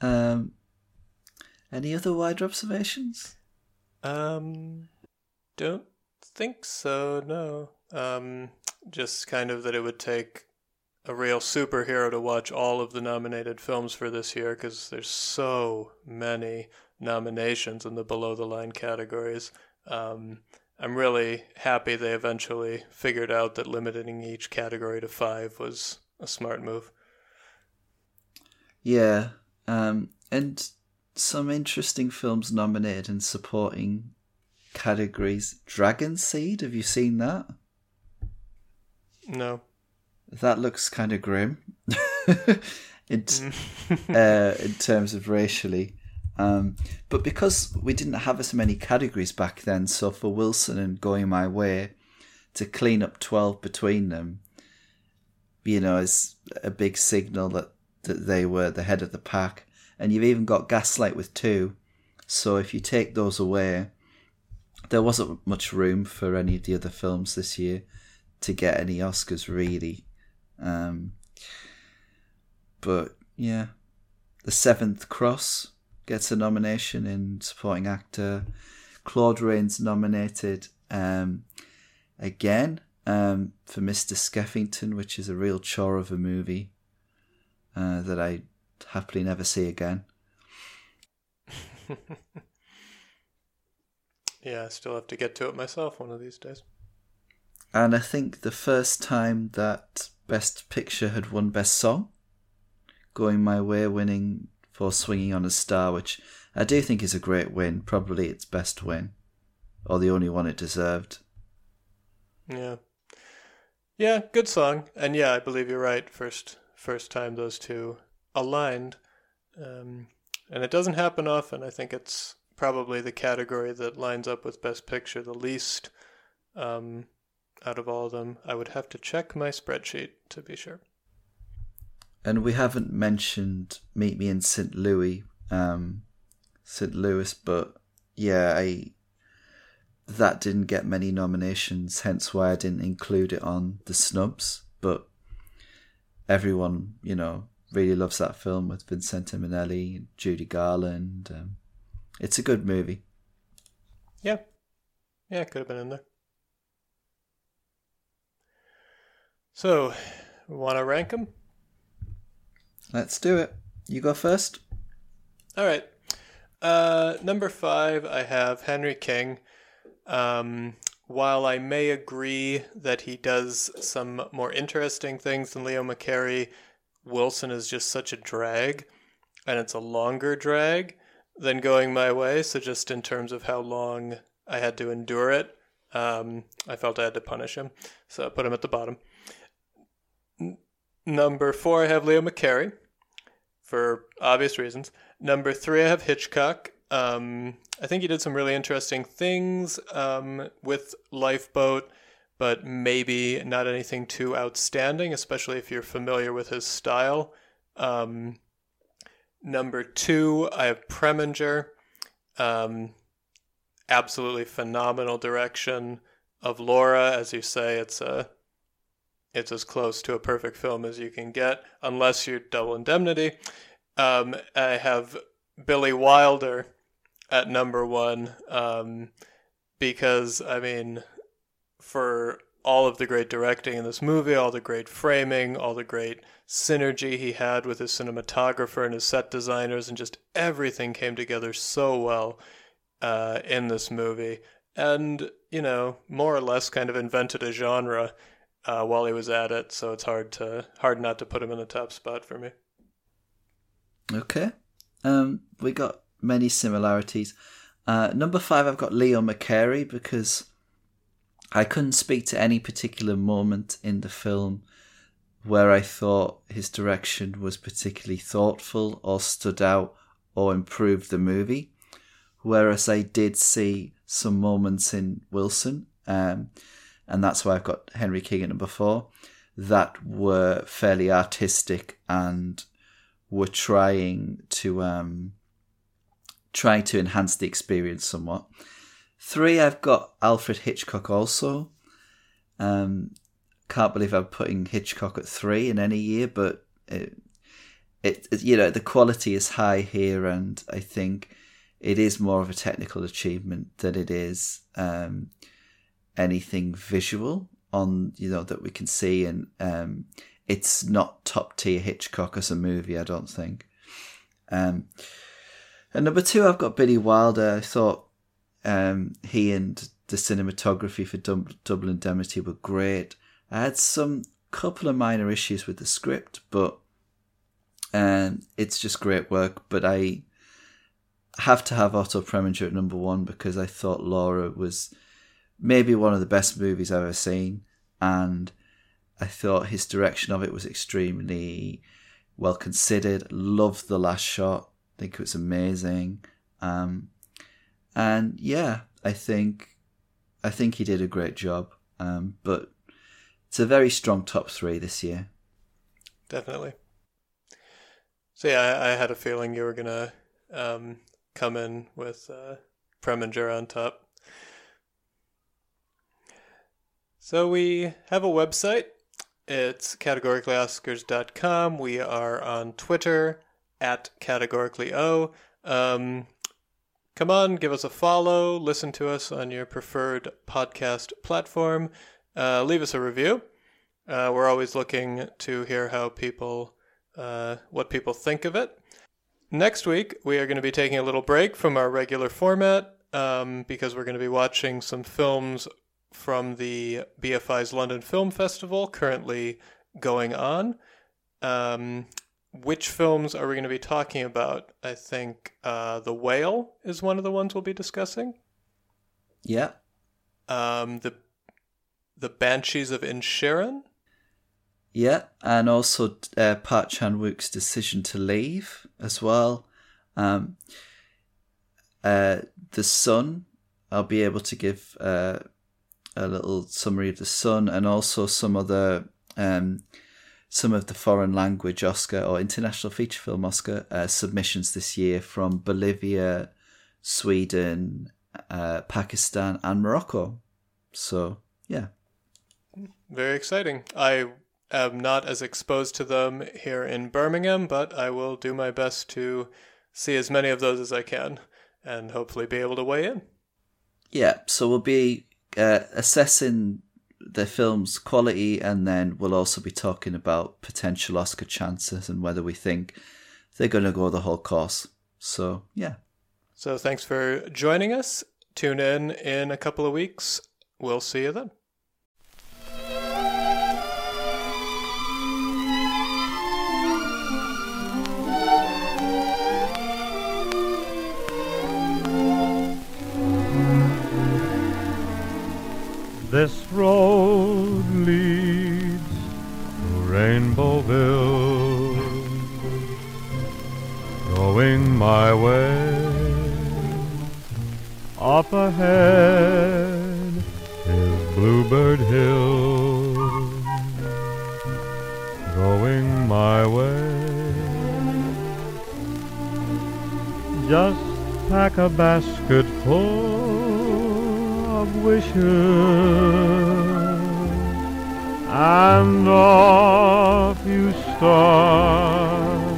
um, any other wider observations? Um, don't think so. No. Um, just kind of that it would take a real superhero to watch all of the nominated films for this year because there's so many nominations in the below the line categories. Um, I'm really happy they eventually figured out that limiting each category to five was a smart move. Yeah, um, and some interesting films nominated in supporting categories. Dragon Seed, have you seen that? No. That looks kind of grim. [LAUGHS] it, [LAUGHS] uh, in terms of racially. Um, but because we didn't have as many categories back then, so for Wilson and Going My Way to clean up 12 between them, you know, is a big signal that, that they were the head of the pack. And you've even got Gaslight with two. So if you take those away, there wasn't much room for any of the other films this year to get any Oscars, really. Um, but yeah, the Seventh Cross gets a nomination in supporting actor. Claude Rains nominated um, again um, for Mr. Skeffington, which is a real chore of a movie. uh, that I happily never see again. [LAUGHS] yeah, I still have to get to it myself one of these days. And I think the first time that Best Picture had won Best Song, going my way, winning for Swinging on a Star, which I do think is a great win, probably its best win, or the only one it deserved. Yeah. Yeah, good song. And yeah, I believe you're right. First first time those two aligned. Um, and it doesn't happen often. I think it's probably the category that lines up with Best Picture the least um, out of all of them. I would have to check my spreadsheet to be sure. And we haven't mentioned Meet Me in St. Louis, um, St. Louis, but yeah, I that didn't get many nominations, hence why I didn't include it on the snubs. But everyone, you know, really loves that film with Vincente Minnelli, and Judy Garland. Um, it's a good movie. Yeah, yeah, it could have been in there. So, we want to rank them? Let's do it. You go first. All right. Uh, number five, I have Henry King. Um, while I may agree that he does some more interesting things than Leo McCarey, Wilson is just such a drag, and it's a longer drag than going my way. So, just in terms of how long I had to endure it, um, I felt I had to punish him. So, I put him at the bottom. N- number four, I have Leo McCarey for obvious reasons. Number three, I have Hitchcock. Um, I think he did some really interesting things um, with Lifeboat, but maybe not anything too outstanding, especially if you're familiar with his style. Um, number two, I have Preminger. Um, absolutely phenomenal direction of Laura, as you say. It's a it's as close to a perfect film as you can get, unless you're Double Indemnity. Um, I have Billy Wilder at number one um, because I mean, for all of the great directing in this movie, all the great framing, all the great synergy he had with his cinematographer and his set designers, and just everything came together so well uh, in this movie. And you know, more or less, kind of invented a genre uh, while he was at it. So it's hard to hard not to put him in the top spot for me. Okay, um, we got many similarities. Uh, number five, I've got Leo McCarey because I couldn't speak to any particular moment in the film where I thought his direction was particularly thoughtful or stood out or improved the movie. Whereas I did see some moments in Wilson, um, and that's why I've got Henry King at number four, that were fairly artistic and were trying to um, trying to enhance the experience somewhat. Three, I've got Alfred Hitchcock also. Um, can't believe I'm putting Hitchcock at three in any year, but it, it, you know the quality is high here, and I think it is more of a technical achievement than it is um, anything visual on you know that we can see, and um, it's not top tier Hitchcock as a movie. I don't think. Um, and number two, I've got Billy Wilder. I thought um, he and the cinematography for Double Indemnity were great. I had some couple of minor issues with the script, but um, it's just great work. But I have to have Otto Preminger at number one because I thought Laura was maybe one of the best movies I've ever seen, and I thought his direction of it was extremely well considered. Loved the last shot I think it was amazing. Um, and yeah, I think I think he did a great job. Um, but it's a very strong top three this year. Definitely. So yeah, I, I had a feeling you were gonna um, come in with uh, Preminger on top. So we have a website. It's categoricallyoscars.com. We are on Twitter at categorically O. Um, come on, give us a follow, listen to us on your preferred podcast platform, uh, leave us a review. Uh, we're always looking to hear how people uh, what people think of it. Next week, we are going to be taking a little break from our regular format um, because we're going to be watching some films from the BFI's London Film Festival currently going on. Um, which films are we going to be talking about? I think uh, The Whale is one of the ones we'll be discussing. Yeah. Um, the the Banshees of Inisherin. Yeah, and also uh, Park Chan Wook's decision to leave as well. Um, uh, the Sun. I'll be able to give uh, a little summary of the Sun and also some other um, some of the foreign language Oscar or international feature film Oscar uh, submissions this year from Bolivia, Sweden, uh, Pakistan, and Morocco. So yeah, very exciting. I am not as exposed to them here in Birmingham, but I will do my best to see as many of those as I can and hopefully be able to weigh in. Yeah, so we'll be uh, assessing the film's quality and then we'll also be talking about potential Oscar chances and whether we think they're going to go the whole course. So, yeah. So, thanks for joining us. Tune in in a couple of weeks. We'll see you then. This road leads to Rainbowville, going my way. Up ahead is Bluebird Hill, going my way. Just pack a basket full of wishes, and off you start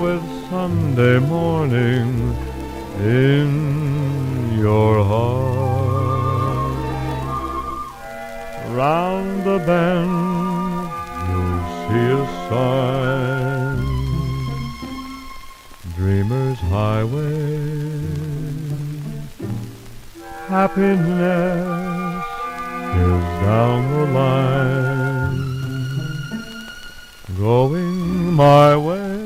with Sunday morning in your heart. Round the bend you'll see a sign, Dreamer's Highway Happiness is down the line, going my way.